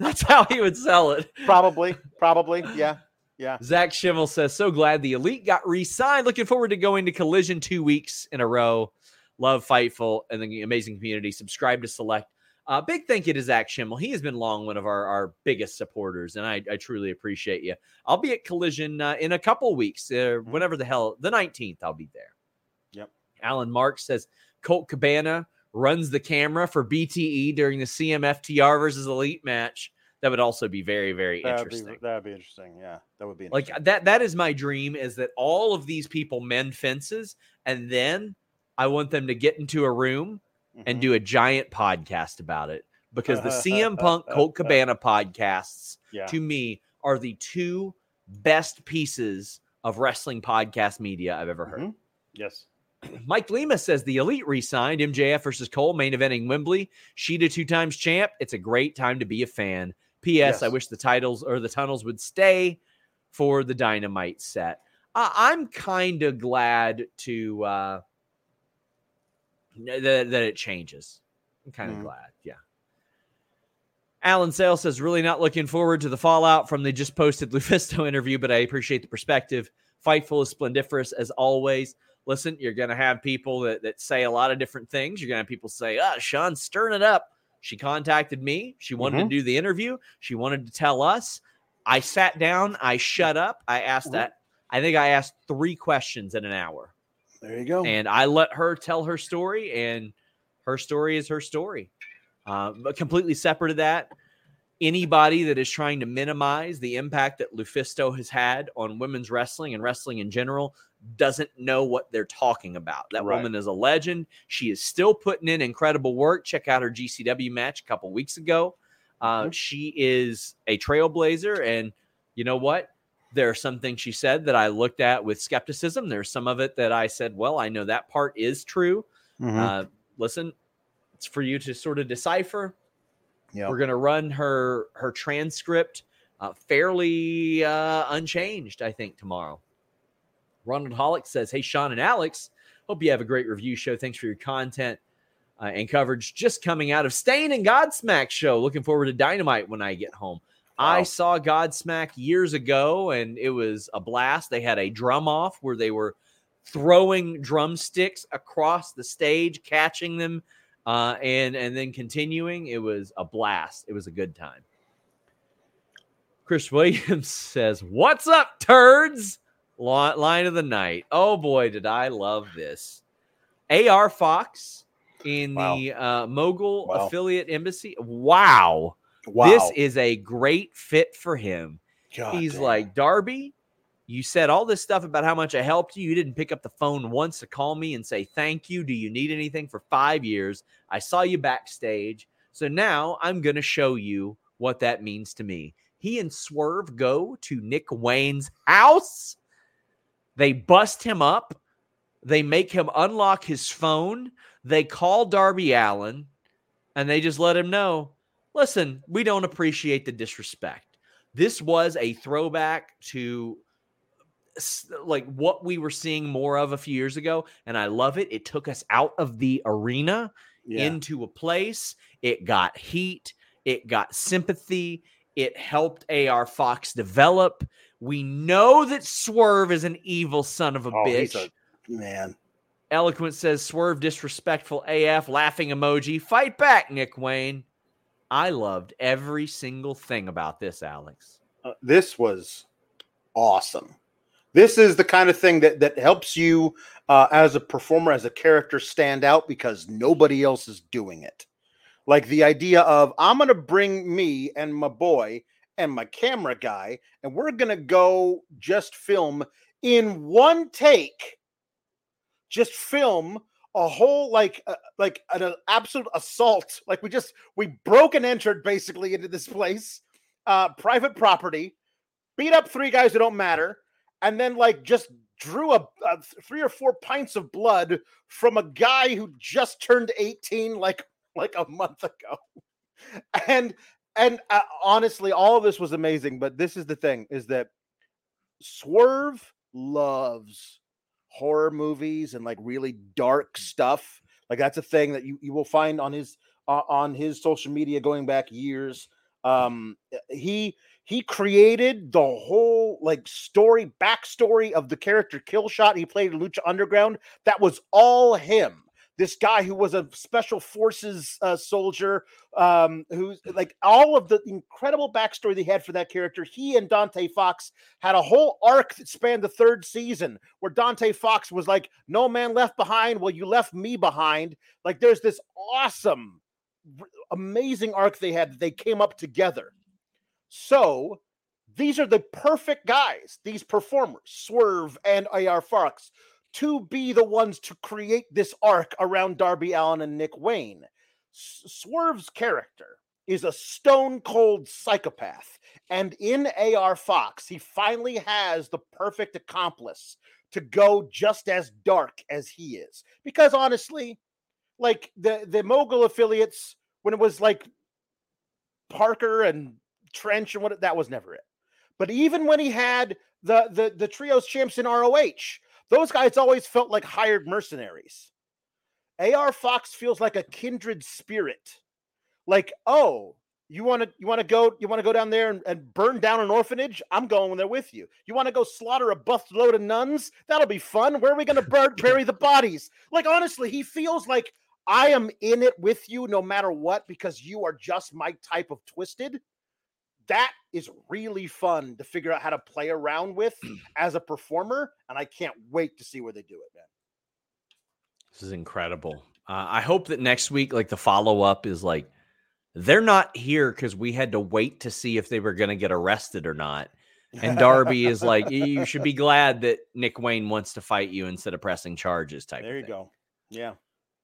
That's how he would sell it. Probably, probably, yeah, yeah. Zach Schimmel says, So glad the elite got re signed. Looking forward to going to Collision two weeks in a row. Love Fightful and the amazing community. Subscribe to Select. Uh, big thank you to Zach Schimmel. He has been long one of our, our biggest supporters, and I, I truly appreciate you. I'll be at Collision uh, in a couple weeks, uh, whenever the hell, the 19th, I'll be there. Yep. Alan Marks says Colt Cabana runs the camera for BTE during the CMFTR versus Elite match. That would also be very, very That'd be, interesting. that'd be interesting. Yeah, that would be Like that that is my dream is that all of these people mend fences and then I want them to get into a room and Mhm. do a giant podcast about it because the CM Punk Colt Cabana podcasts yeah. to me are the two best pieces of wrestling podcast media I've ever heard. Mhm. Yes. Mike Lima says the Elite re-signed MJF versus Cole main eventing Wembley. Shida two times champ. It's a great time to be a fan. P.S. I wish the titles or the tunnels would stay for the Dynamite set. I I'm kind of glad to uh, that, that it changes. I'm kind of Mhm. glad. Yeah. Alan Sale says, really not looking forward to the fallout from the just posted Lufisto interview, but I appreciate the perspective. Fightful is splendiferous as always. Listen, you're going to have people that, that say a lot of different things. You're going to have people say, ah, Sean's stirring it up. She contacted me. She wanted Mhm. to do the interview. She wanted to tell us. I sat down. I shut up. I asked Mhm. that. I think I asked three questions in an hour There you go. and I let her tell her story, and her story is her story. Uh, but completely separate of that, anybody that is trying to minimize the impact that Lufisto has had on women's wrestling and wrestling in general doesn't know what they're talking about. That Right. woman is a legend. She is still putting in incredible work. Check out her GCW match a couple weeks ago. Uh, She is a trailblazer. And you know what? There are some things she said that I looked at with skepticism. There's some of it that I said, well, I know that part is true. Mhm. Uh, listen, it's for you to sort of decipher. Yeah. We're gonna run her her transcript uh, fairly uh, unchanged, I think, tomorrow. Ronald Hollick says, "Hey, Sean and Alex, hope you have a great review show. Thanks for your content uh, and coverage. Just coming out of Staind and Godsmack show. Looking forward to Dynamite when I get home. I saw Godsmack years ago, and it was a blast. They had a drum off where they were throwing drumsticks across the stage, catching them, uh, and and then continuing. It was a blast. It was a good time. Chris Williams says, "What's up, turds?" Line of the night. Oh boy, did I love this. AR Fox in Wow. the uh, Mogul Wow. affiliate embassy. Wow. Wow. This is a great fit for him. God He's damn. like, Darby, you said all this stuff about how much I helped you. You didn't pick up the phone once to call me and say thank you. Do you need anything for five years? I saw you backstage. So now I'm going to show you what that means to me. He and Swerve go to Nick Wayne's house. They bust him up. They make him unlock his phone. They call Darby Allin and they just let him know listen, we don't appreciate the disrespect. This was a throwback to like what we were seeing more of a few years ago and I love it. It took us out of the arena Yeah. into a place. It got heat, it got sympathy, it helped AR Fox develop. We know that Swerve is an evil son of a Oh, bitch. a- man. Eloquent says Swerve disrespectful AF laughing emoji. Fight back, Nick Wayne. I loved every single thing about this, Alex. Uh, this was awesome. This is the kind of thing that that helps you uh, as a performer, as a character, stand out because nobody else is doing it. Like the idea of I'm to bring me and my boy and my camera guy, and we're to go just film in one take. Just film a whole like uh, like an, uh, absolute assault. Like we just we broke and entered basically into this place, uh, private property beat up three guys who don't matter, and then like just drew a, a three or four pints of blood from a guy who just turned 18 like like a month ago. And and uh, honestly, all of this was amazing. But this is the thing: is that Swerve loves horror movies and like really dark stuff. Like that's a thing that you, you will find on his uh, on his social media going back years. Um, he he created the whole like story backstory of the character Killshot. He played in Lucha Underground. That was all him. This guy who was a special forces uh, soldier, um, who's like all of the incredible backstory they had for that character. He and Dante Fox had a whole arc that spanned the third season, where Dante Fox was like, "No man left behind." Well, you left me behind. Like, there's this awesome, amazing arc they had. that They came up together. So these are the perfect guys, these performers, Swerve and AR Fox, to be the ones to create this arc around Darby Allin and Nick Wayne. Swerve's character is a stone cold psychopath. And in AR Fox, he finally has the perfect accomplice to go just as dark as he is. Because honestly, like the, the mogul affiliates, when it was like Parker and Trench and what that was never it. But even when he had the the the trios champs in ROH, those guys always felt like hired mercenaries. AR Fox feels like a kindred spirit. Like, oh, you want to you want to go you want to go down there and, and burn down an orphanage? I'm going there with you. You want to go slaughter a buffed load of nuns? That'll be fun. Where are we going to bur- bury the bodies? Like honestly, he feels like I am in it with you no matter what because you are just my type of twisted. That is really fun to figure out how to play around with as a performer, and I can't wait to see where they do it, man. This is incredible. Uh, I hope that next week, like the follow up is like they're not here because we had to wait to see if they were going to get arrested or not. And Darby is like, you should be glad that Nick Wayne wants to fight you instead of pressing charges. Type. There you thing. go. Yeah.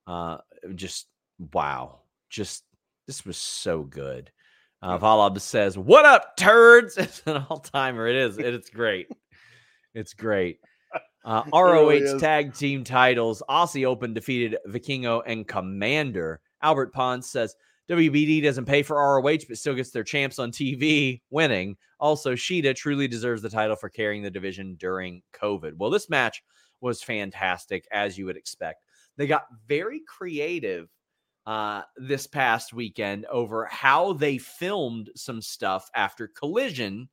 Uh, just wow, just this was so good. Uh, Valab says, "What up, turds?" It's an all timer. It is. It's great. It's great. Uh, ROH really tag team titles. Aussie Open defeated Vikingo and Komander. Albert Pons says WBD doesn't pay for ROH, but still gets their champs on TV winning. Also, Shida truly deserves the title for carrying the division during COVID. Well, this match was fantastic, as you would expect. They got very creative uh, this past weekend over how they filmed some stuff after Collision,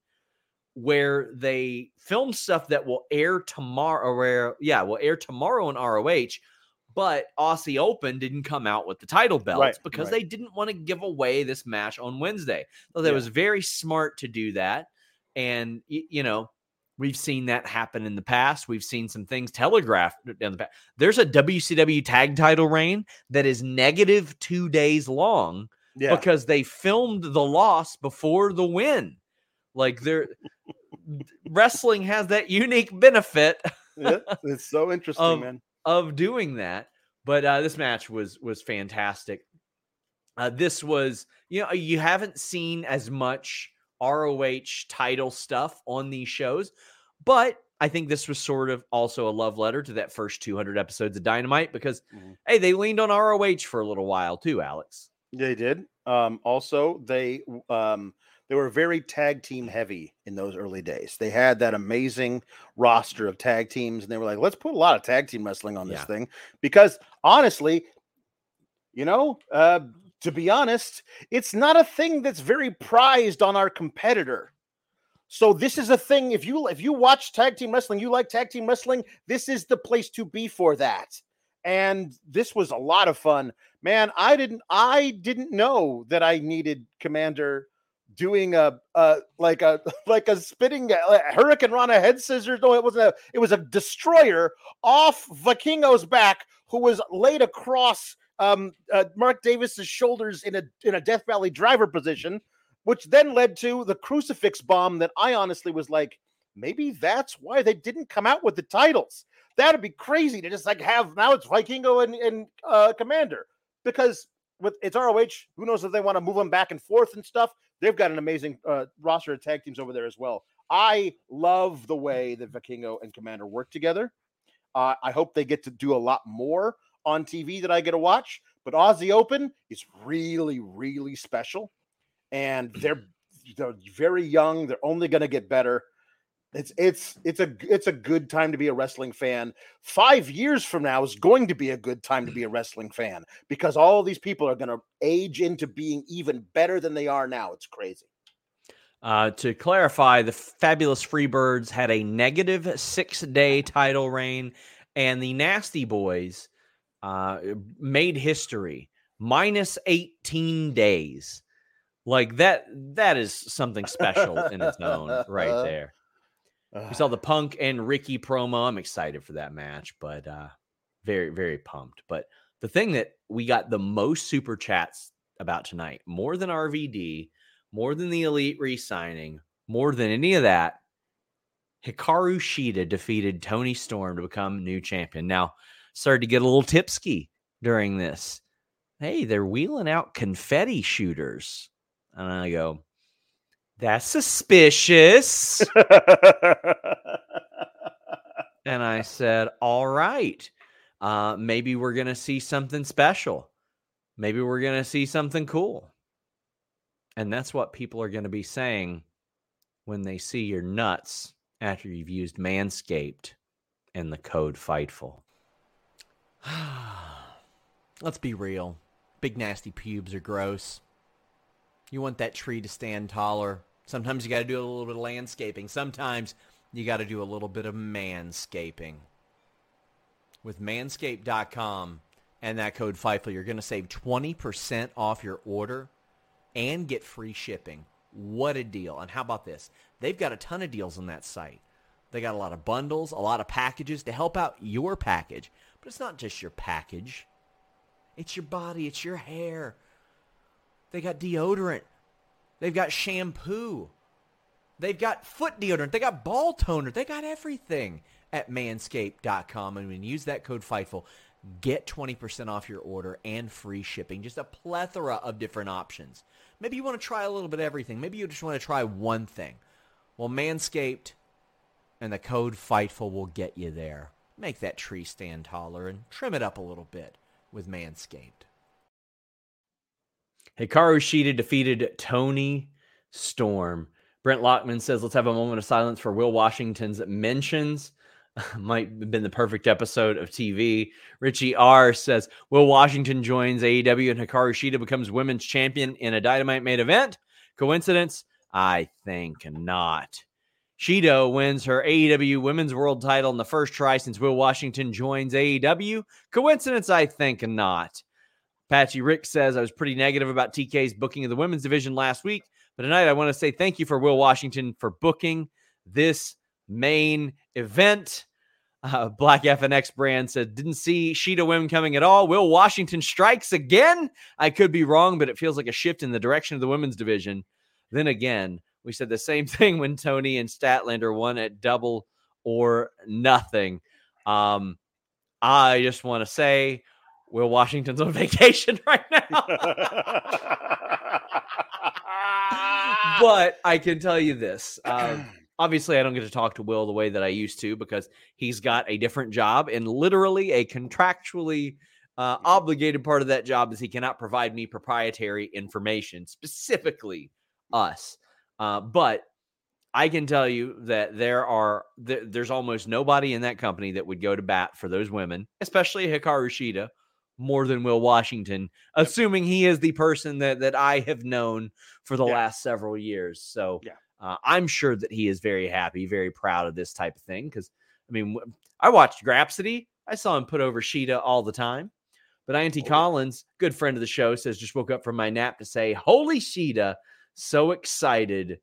where they filmed stuff that will air tomorrow. Or where yeah, will air tomorrow in ROH, but Aussie Open didn't come out with the title belts Right, because right. they didn't want to give away this match on Wednesday. So that Yeah. was very smart to do that, and you know. We've seen that happen in the past. We've seen some things telegraphed in the past. There's a WCW tag title reign that is negative two days long Yeah. because they filmed the loss before the win. Like they're wrestling has that unique benefit Yeah, It's so interesting, Um, man. of doing that. But uh, this match was was fantastic. Uh, this was you know you haven't seen as much ROH title stuff on these shows, but I think this was sort of also a love letter to that first 200 episodes of Dynamite because Mhm. hey, they leaned on ROH for a little while too, Alex. They did. Um, also, they um, they were very tag team heavy in those early days. They had that amazing roster of tag teams, and they were like, "Let's put a lot of tag team wrestling on this Yeah. thing," because honestly, you know, uh, to be honest, it's not a thing that's very prized on our competitor. So this is a thing. If you if you watch tag team wrestling, you like tag team wrestling. This is the place to be for that. And this was a lot of fun man i didn't i didn't know that i needed Komander doing a uh like a like a spitting uh, hurricanrana head scissors no it wasn't a it was a destroyer off vikingo's back who was laid across um uh, mark davis's shoulders in a in a death valley driver position which then led to the crucifix bomb that i honestly was like maybe that's why they didn't come out with the titles that'd be crazy to just like have now it's vikingo and, and uh Komander because with it's ROH, who knows if they want to move them back and forth and stuff. They've got an amazing uh, roster of tag teams over there as well. I love the way that Vikingo and Komander work together. Uh, I hope they get to do a lot more on TV that I get to watch. But Aussie Open is really, really special, and they're they're very young. They're only going to get better. It's it's it's a it's a good time to be a wrestling fan. Five years from now is going to be a good time to be a wrestling fan because all of these people are going to age into being even better than they are now. It's crazy. Uh, to clarify, the Fabulous Freebirds had a negative six day title reign, and the Nasty Boys uh, made history minus 18 days. Like that, that is something special in its own, right there. We saw the Punk and Ricky promo. I'm excited for that match, but uh, very, very pumped. But the thing that we got the most super chats about tonight, more than RVD, more than the Elite re signing, more than any of that, Hikaru Shida defeated Toni Storm to become new champion. Now, started to get a little tipsy during this. Hey, they're wheeling out confetti shooters. And I go, that's suspicious. and I said, All right. Uh, maybe we're going to see something special. Maybe we're going to see something cool. And that's what people are going to be saying when they see your nuts after you've used Manscaped and the code FIGHTFUL. Let's be real. Big nasty pubes are gross. You want that tree to stand taller. Sometimes you got to do a little bit of landscaping. Sometimes you got to do a little bit of manscaping. With manscaped.com and that code FIGHTFUL, you're going to save 20% off your order and get free shipping. What a deal. And how about this? They've got a ton of deals on that site. They got a lot of bundles, a lot of packages to help out your package. But it's not just your package. It's your body, it's your hair. They got deodorant. They've got shampoo. They've got foot deodorant. They got ball toner. They got everything at manscaped.com. And when you use that code FIGHTFUL, get 20% off your order and free shipping. Just a plethora of different options. Maybe you want to try a little bit of everything. Maybe you just want to try one thing. Well, Manscaped and the code FIGHTFUL will get you there. Make that tree stand taller and trim it up a little bit with Manscaped. Hikaru Shida defeated Toni Storm. Brent Lockman says, let's have a moment of silence for Will Washington's mentions. Might have been the perfect episode of TV. Richie R says, Will Washington joins AEW and Hikaru Shida becomes women's champion in a Dynamite main event. Coincidence? I think not. Shida wins her AEW Women's World title in the first try since Will Washington joins AEW. Coincidence? I think not. Patchy Rick says, I was pretty negative about TK's booking of the women's division last week, but tonight I want to say thank you for Will Washington for booking this main event. Uh, Black FNX brand said, didn't see Shida women coming at all. Will Washington strikes again? I could be wrong, but it feels like a shift in the direction of the women's division. Then again, we said the same thing when Toni and Statlander won at double or nothing. Um, I just want to say, Will Washington's on vacation right now. but I can tell you this. Um, obviously, I don't get to talk to Will the way that I used to because he's got a different job and literally a contractually uh, obligated part of that job is he cannot provide me proprietary information, specifically us. Uh, but I can tell you that there are th- there's almost nobody in that company that would go to bat for those women, especially Hikaru Shida, more than Will Washington, assuming he is the person that that I have known for the Yeah. last several years. So Yeah. uh, I'm sure that he is very happy, very proud of this type of thing. Because I mean, I watched Grapsity. I saw him put over Shida all the time. But Auntie Oh. Collins, good friend of the show, says just woke up from my nap to say, "Holy Shida, so excited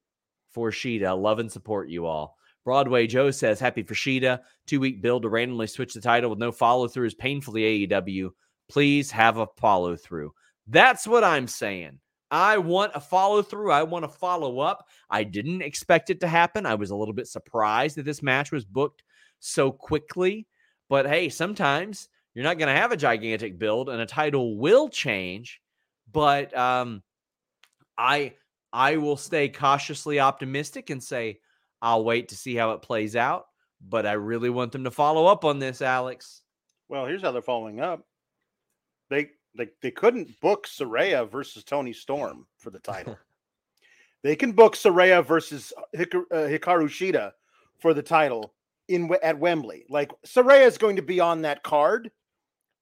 for Shida. Love and support you all." Broadway Joe says, "Happy for Shida. Two week build to randomly switch the title with no follow through is painfully AEW. Please have a follow through." That's what I'm saying. I want a follow through. I want to follow up. I didn't expect it to happen. I was a little bit surprised that this match was booked so quickly. But hey, sometimes you're not going to have a gigantic build and a title will change. But um, I I will stay cautiously optimistic and say I'll wait to see how it plays out. But I really want them to follow up on this, Alex. Well, here's how they're following up. They they, they couldn't book Saraya versus Toni Storm for the title. they can book Saraya versus Hik- uh, Hikaru Shida for the title in at Wembley. Like Saraya is going to be on that card.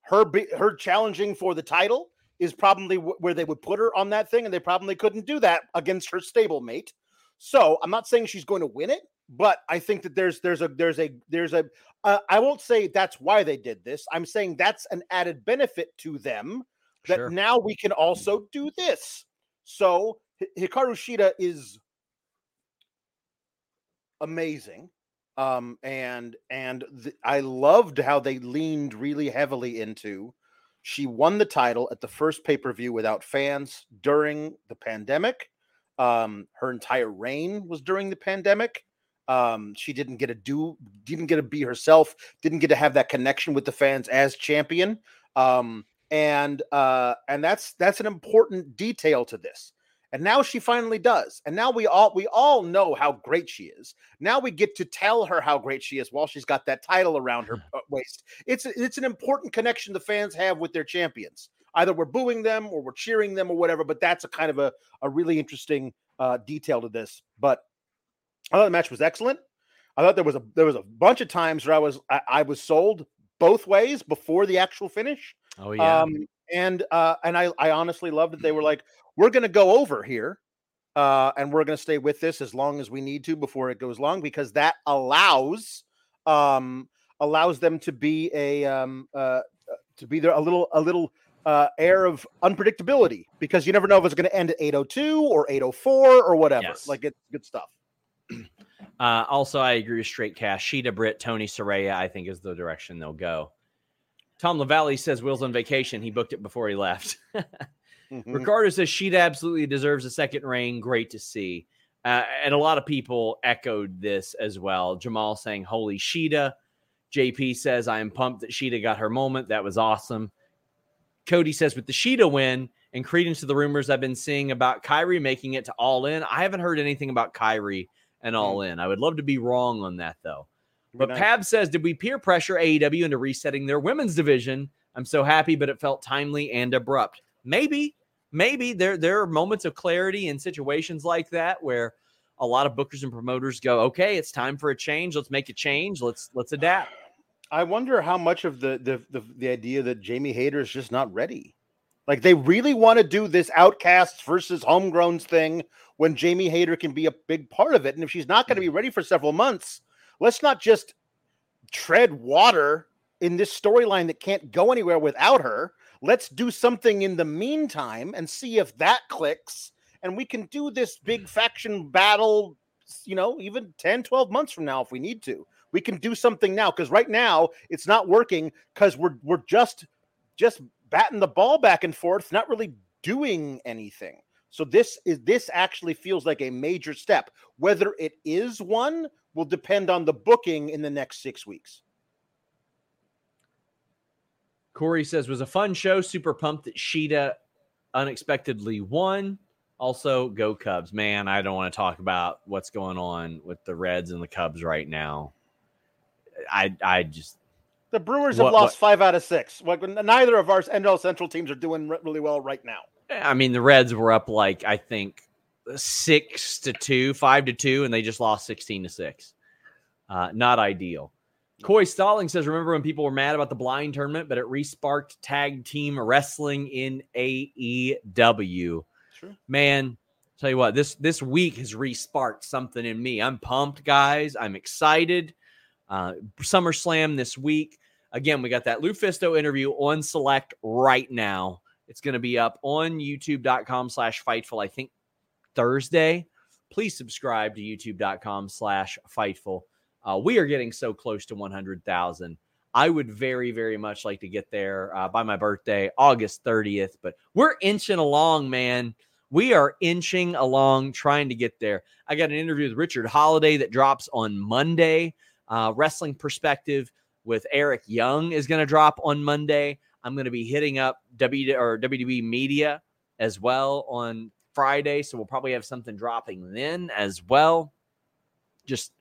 Her be, her challenging for the title is probably wh- where they would put her on that thing, and they probably couldn't do that against her stablemate. So I'm not saying she's going to win it, but I think that there's there's a there's a there's a uh, I won't say that's why they did this. I'm saying that's an added benefit to them that Sure. now we can also do this. So Hi- Hikaru Shida is amazing. Um, and and I loved how they leaned really heavily into. She won the title at the first pay per view without fans during the pandemic. Um, her entire reign was during the pandemic. Um, she didn't get to do, didn't get to be herself, didn't get to have that connection with the fans as champion. Um, and uh, and that's that's an important detail to this. And now she finally does. And now we all we all know how great she is. Now we get to tell her how great she is while she's got that title around her uh, waist. It's it's an important connection the fans have with their champions. Either we're booing them or we're cheering them or whatever. But that's a kind of a a really interesting uh, detail to this. But I thought the match was excellent. I thought there was a there was a bunch of times where I was I, I was sold both ways before the actual finish. Oh yeah. Um, and uh, and I I honestly loved that they were like, we're going to go over here, uh, and we're going to stay with this as long as we need to before it goes long because that allows um allows them to be a um uh uh, to be there a little a little uh air of unpredictability because you never know if it's going to end at 802 or 804 or whatever Yes. like it's good stuff Uh, also, I agree with Straight Cash. Shida Britt, Toni Saraya, I think is the direction they'll go. Tom LaValle says Will's on vacation. He booked it before he left. Mhm. Ricardo says Shida absolutely deserves a second reign. Great to see. Uh, and a lot of people echoed this as well. Jamal saying, Holy Shida. JP says, I am pumped that Shida got her moment. That was awesome. Cody says, with the Shida win and credence to the rumors I've been seeing about Kairi making it to All In, I haven't heard anything about Kairi and All In. I would love to be wrong on that, though. But Nice. Pab says, did we peer pressure AEW into resetting their women's division? I'm so happy, but it felt timely and abrupt. Maybe, maybe there there are moments of clarity in situations like that where a lot of bookers and promoters go, okay, it's time for a change. Let's make a change. Let's let's adapt. I wonder how much of the the the, the idea that Jamie Hayter is just not ready. Like they really want to do this outcasts versus homegrowns thing when Jamie Hayter can be a big part of it. And if she's not going to hmm. be ready for several months, let's not just tread water in this storyline that can't go anywhere without her. Let's do something in the meantime and see if that clicks. And we can do this big hmm. faction battle, you know, even 10, 12 months from now if we need to. We can do something now because right now it's not working because we're we're just just batting the ball back and forth, not really doing anything. So this is this actually feels like a major step. Whether it is one will depend on the booking in the next six weeks. Corey says was a fun show. Super pumped that Shida unexpectedly won. Also, go Cubs. Man, I don't want to talk about what's going on with the Reds and the Cubs right now. I I just The Brewers What- have lost what- five out of six. Like neither of our NL Central teams are doing really well right now. I mean the Reds were up like I think six to two, five to two, and they just lost sixteen to six. Uh, not ideal. Coy Stalling says, "Remember when people were mad about the blind tournament, but it resparked tag team wrestling in AEW." True. Man, tell you what, this this week has resparked something in me. I'm pumped, guys. I'm excited. Uh, SummerSlam this week. Again, we got that Lufisto interview on Select right now. It's going to be up on youtube.com slash fightful, I think Thursday. Please subscribe to youtube.com slash fightful. Uh, we are getting so close to 100,000. I would very, very much like to get there uh, by my birthday, August 30th, but we're inching along, man. We are inching along trying to get there. I got an interview with Richard Holliday that drops on Monday. Uh, wrestling perspective with Eric Young is going to drop on Monday. I'm going to be hitting up W or WDB Media as well on Friday, so we'll probably have something dropping then as well. Just,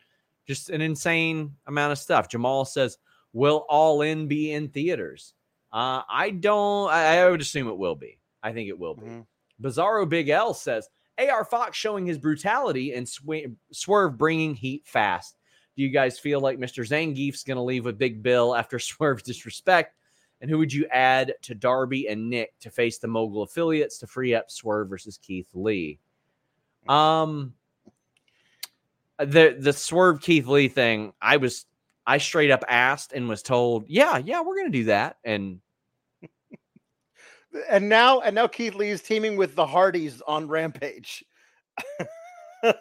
just an insane amount of stuff. Jamal says, "Will All In be in theaters?" Uh, I don't. I, I would assume it will be. I think it will be. Mhm. Bizarro Big L says, AR Fox showing his brutality and sw- Swerve bringing heat fast. Do you guys feel like Mr. Zangief's going to leave with Big Bill after Swerve's disrespect? And who would you add to Darby and Nick to face the mogul affiliates to free up Swerve versus Keith Lee? Um, the the Swerve Keith Lee thing, I was I straight up asked and was told, yeah, yeah, we're to do that, and And now and now Keith Lee is teaming with the Hardys on Rampage.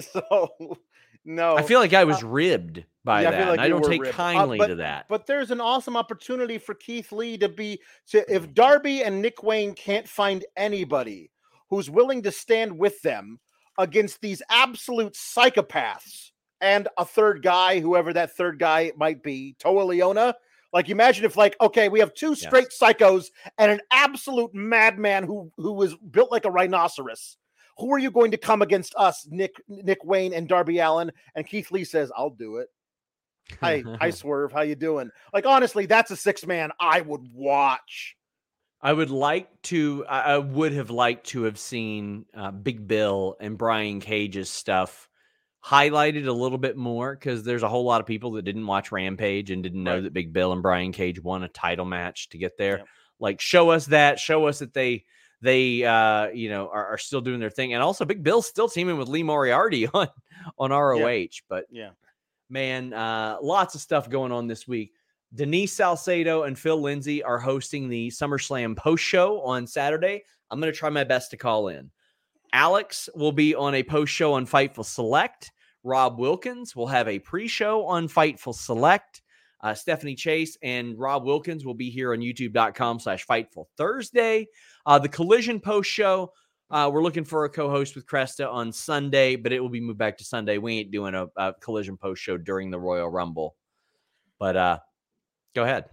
so no, I feel like I was ribbed by yeah, I that. feel like I don't take ribbed. Uh, kindly but- to that. But there's an awesome opportunity for Keith Lee to be to if Darby and Nick Wayne can't find anybody who's willing to stand with them against these absolute psychopaths and a third guy, whoever that third guy might be, Toa Liona. Like imagine if like okay, we have two straight psychos and an absolute madman who who was built like a rhinoceros. Who are you going to come against us, Nick Nick Wayne and Darby Allin? And Keith Lee says, "I'll do it." Hi, hi, Swerve. How you doing? Like honestly, that's a six man I would watch. I would like to. I would have liked to have seen uh, Big Bill and Brian Cage's stuff highlighted a little bit more because there's a whole lot of people that didn't watch Rampage and didn't know Right. that Big Bill and Brian Cage won a title match to get there. Yep. Like, show us that. Show us that they they uh you know are, are still doing their thing, and also Big Bill's still teaming with Lee Moriarty on on ROH. But Yeah. man, uh, lots of stuff going on this week. Denise Salcedo and Phil Lindsay are hosting the SummerSlam post show on Saturday. I'm going to try my best to call in. Alex will be on a post show on Fightful Select. Rob Wilkins will have a pre show on Fightful Select. Uh, Stephanie Chase and Rob Wilkins will be here on youtube.com slash Fightful Thursday. Uh, the Collision Post Show, uh, we're looking for a co-host with Cresta on Sunday, but it will be moved back to Sunday. We ain't doing a, a Collision Post Show during the Royal Rumble. But uh, go ahead.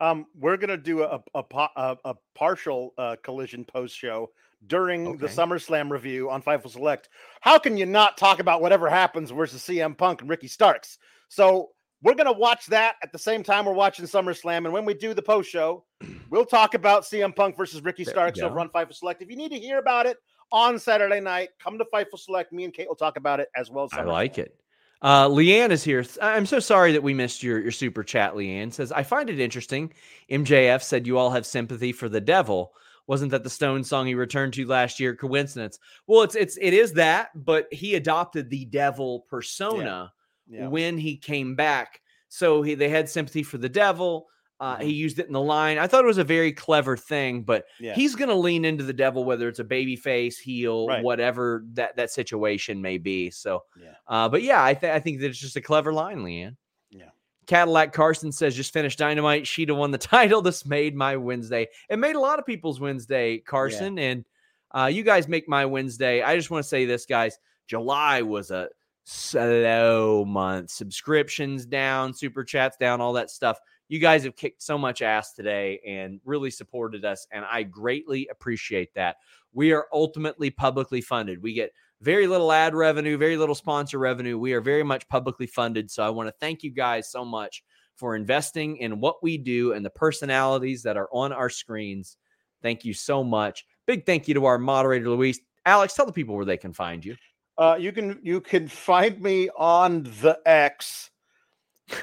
Um, we're gonna do a a, a, a partial uh, collision post show during okay. the SummerSlam review on Fightful Select. How can you not talk about whatever happens versus CM Punk and Ricky Starks? So we're gonna watch that at the same time we're watching SummerSlam, and when we do the post show, we'll talk about CM Punk versus Ricky Starks over on Fightful Select. If you need to hear about it on Saturday night, come to Fightful Select. Me and Kate will talk about it as well. As I like it. Uh, Leanne is here. I'm so sorry that we missed your, your super chat. Leanne says, I find it interesting. MJF said you all have sympathy for the devil. Wasn't that the Stone song he returned to last year? Coincidence? Well, it's it's it is that, but he adopted the devil persona yeah. Yeah. when he came back. So he they had sympathy for the devil. Uh, mm-hmm. He used it in the line. I thought it was a very clever thing, but yeah. he's going to lean into the devil, whether it's a baby face, heel, right. whatever that that situation may be. So, yeah. Uh, but yeah, I, th- I think that it's just a clever line, Leanne. Yeah. Cadillac Carson says, just finished Dynamite. She'd have won the title. This made my Wednesday. It made a lot of people's Wednesday, Carson. Yeah. And uh, you guys make my Wednesday. I just want to say this, guys. July was a slow month. Subscriptions down, super chats down, all that stuff you guys have kicked so much ass today and really supported us. And I greatly appreciate that. We are ultimately publicly funded. We get very little ad revenue, very little sponsor revenue. We are very much publicly funded. So I want to thank you guys so much for investing in what we do and the personalities that are on our screens. Thank you so much. Big thank you to our moderator, Luis. Alex, tell the people where they can find you. Uh, you can you can find me on the X.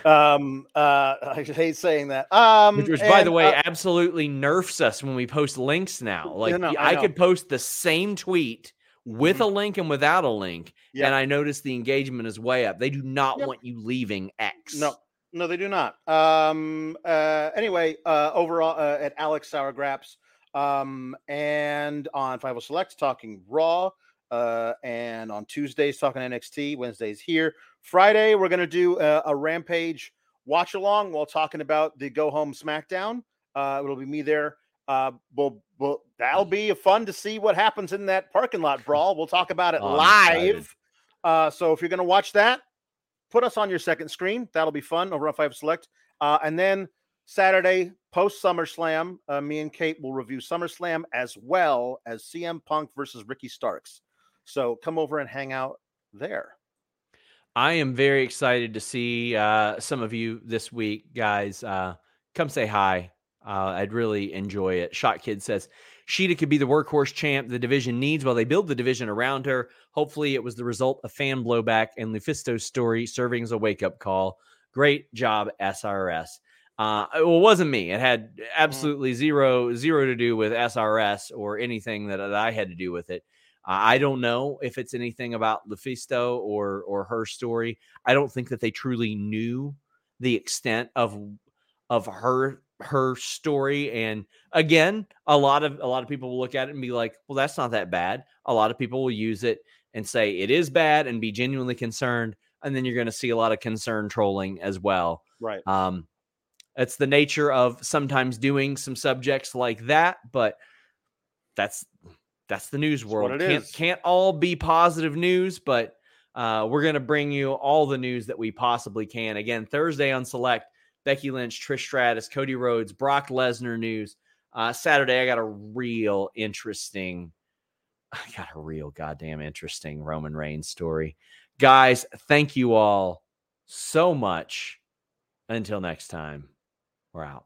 Um uh i hate saying that. Um which, and, by the way uh, absolutely nerfs us when we post links now. Like I, I could post the same tweet with mm-hmm. a link and without a link yep. and i notice the engagement is way up. They do not yep. want you leaving x. No no they do not. Um uh anyway uh overall uh, at alex sour graps um and on Fightful Select talking raw uh and on tuesdays talking nxt wednesdays here Friday, we're going to do a, a, Rampage watch along while talking about the Go Home SmackDown. Uh, it'll be me there. Uh, we'll, we'll, that'll be fun to see what happens in that parking lot brawl. We'll talk about it oh, live. Uh, so if you're going to watch that, put us on your second screen. That'll be fun over on Fightful Select. Uh, and then Saturday, post SummerSlam, uh, me and Kate will review SummerSlam as well as CM Punk versus Ricky Starks. So come over and hang out there. I am very excited to see uh, some of you this week, guys. Uh, come say hi. Uh, I'd really enjoy it. Shot Kid says Shida could be the workhorse champ the division needs while they build the division around her. Hopefully, it was the result of fan blowback and Lufisto's story serving as a wake up call. Great job, SRS. Uh, well, it wasn't me. It had mm-hmm. absolutely zero zero to do with SRS or anything that, that I had to do with it. I don't know if it's anything about Lufisto or or her story. I don't think that they truly knew the extent of of her her story and again a lot of a lot of people will look at it and be like well that's not that bad. A lot of people will use it and say it is bad and be genuinely concerned and then you're going to see a lot of concern trolling as well. Right. Um it's the nature of sometimes doing some subjects like that but that's that's the news world. Can't is. can't all be positive news, but uh, we're gonna bring you all the news that we possibly can. Again, Thursday on Select, Becky Lynch, Trish Stratus, Cody Rhodes, Brock Lesnar news. Uh, Saturday, I got a real interesting, I got a real goddamn interesting Roman Reigns story. Guys, thank you all so much. Until next time, we're out.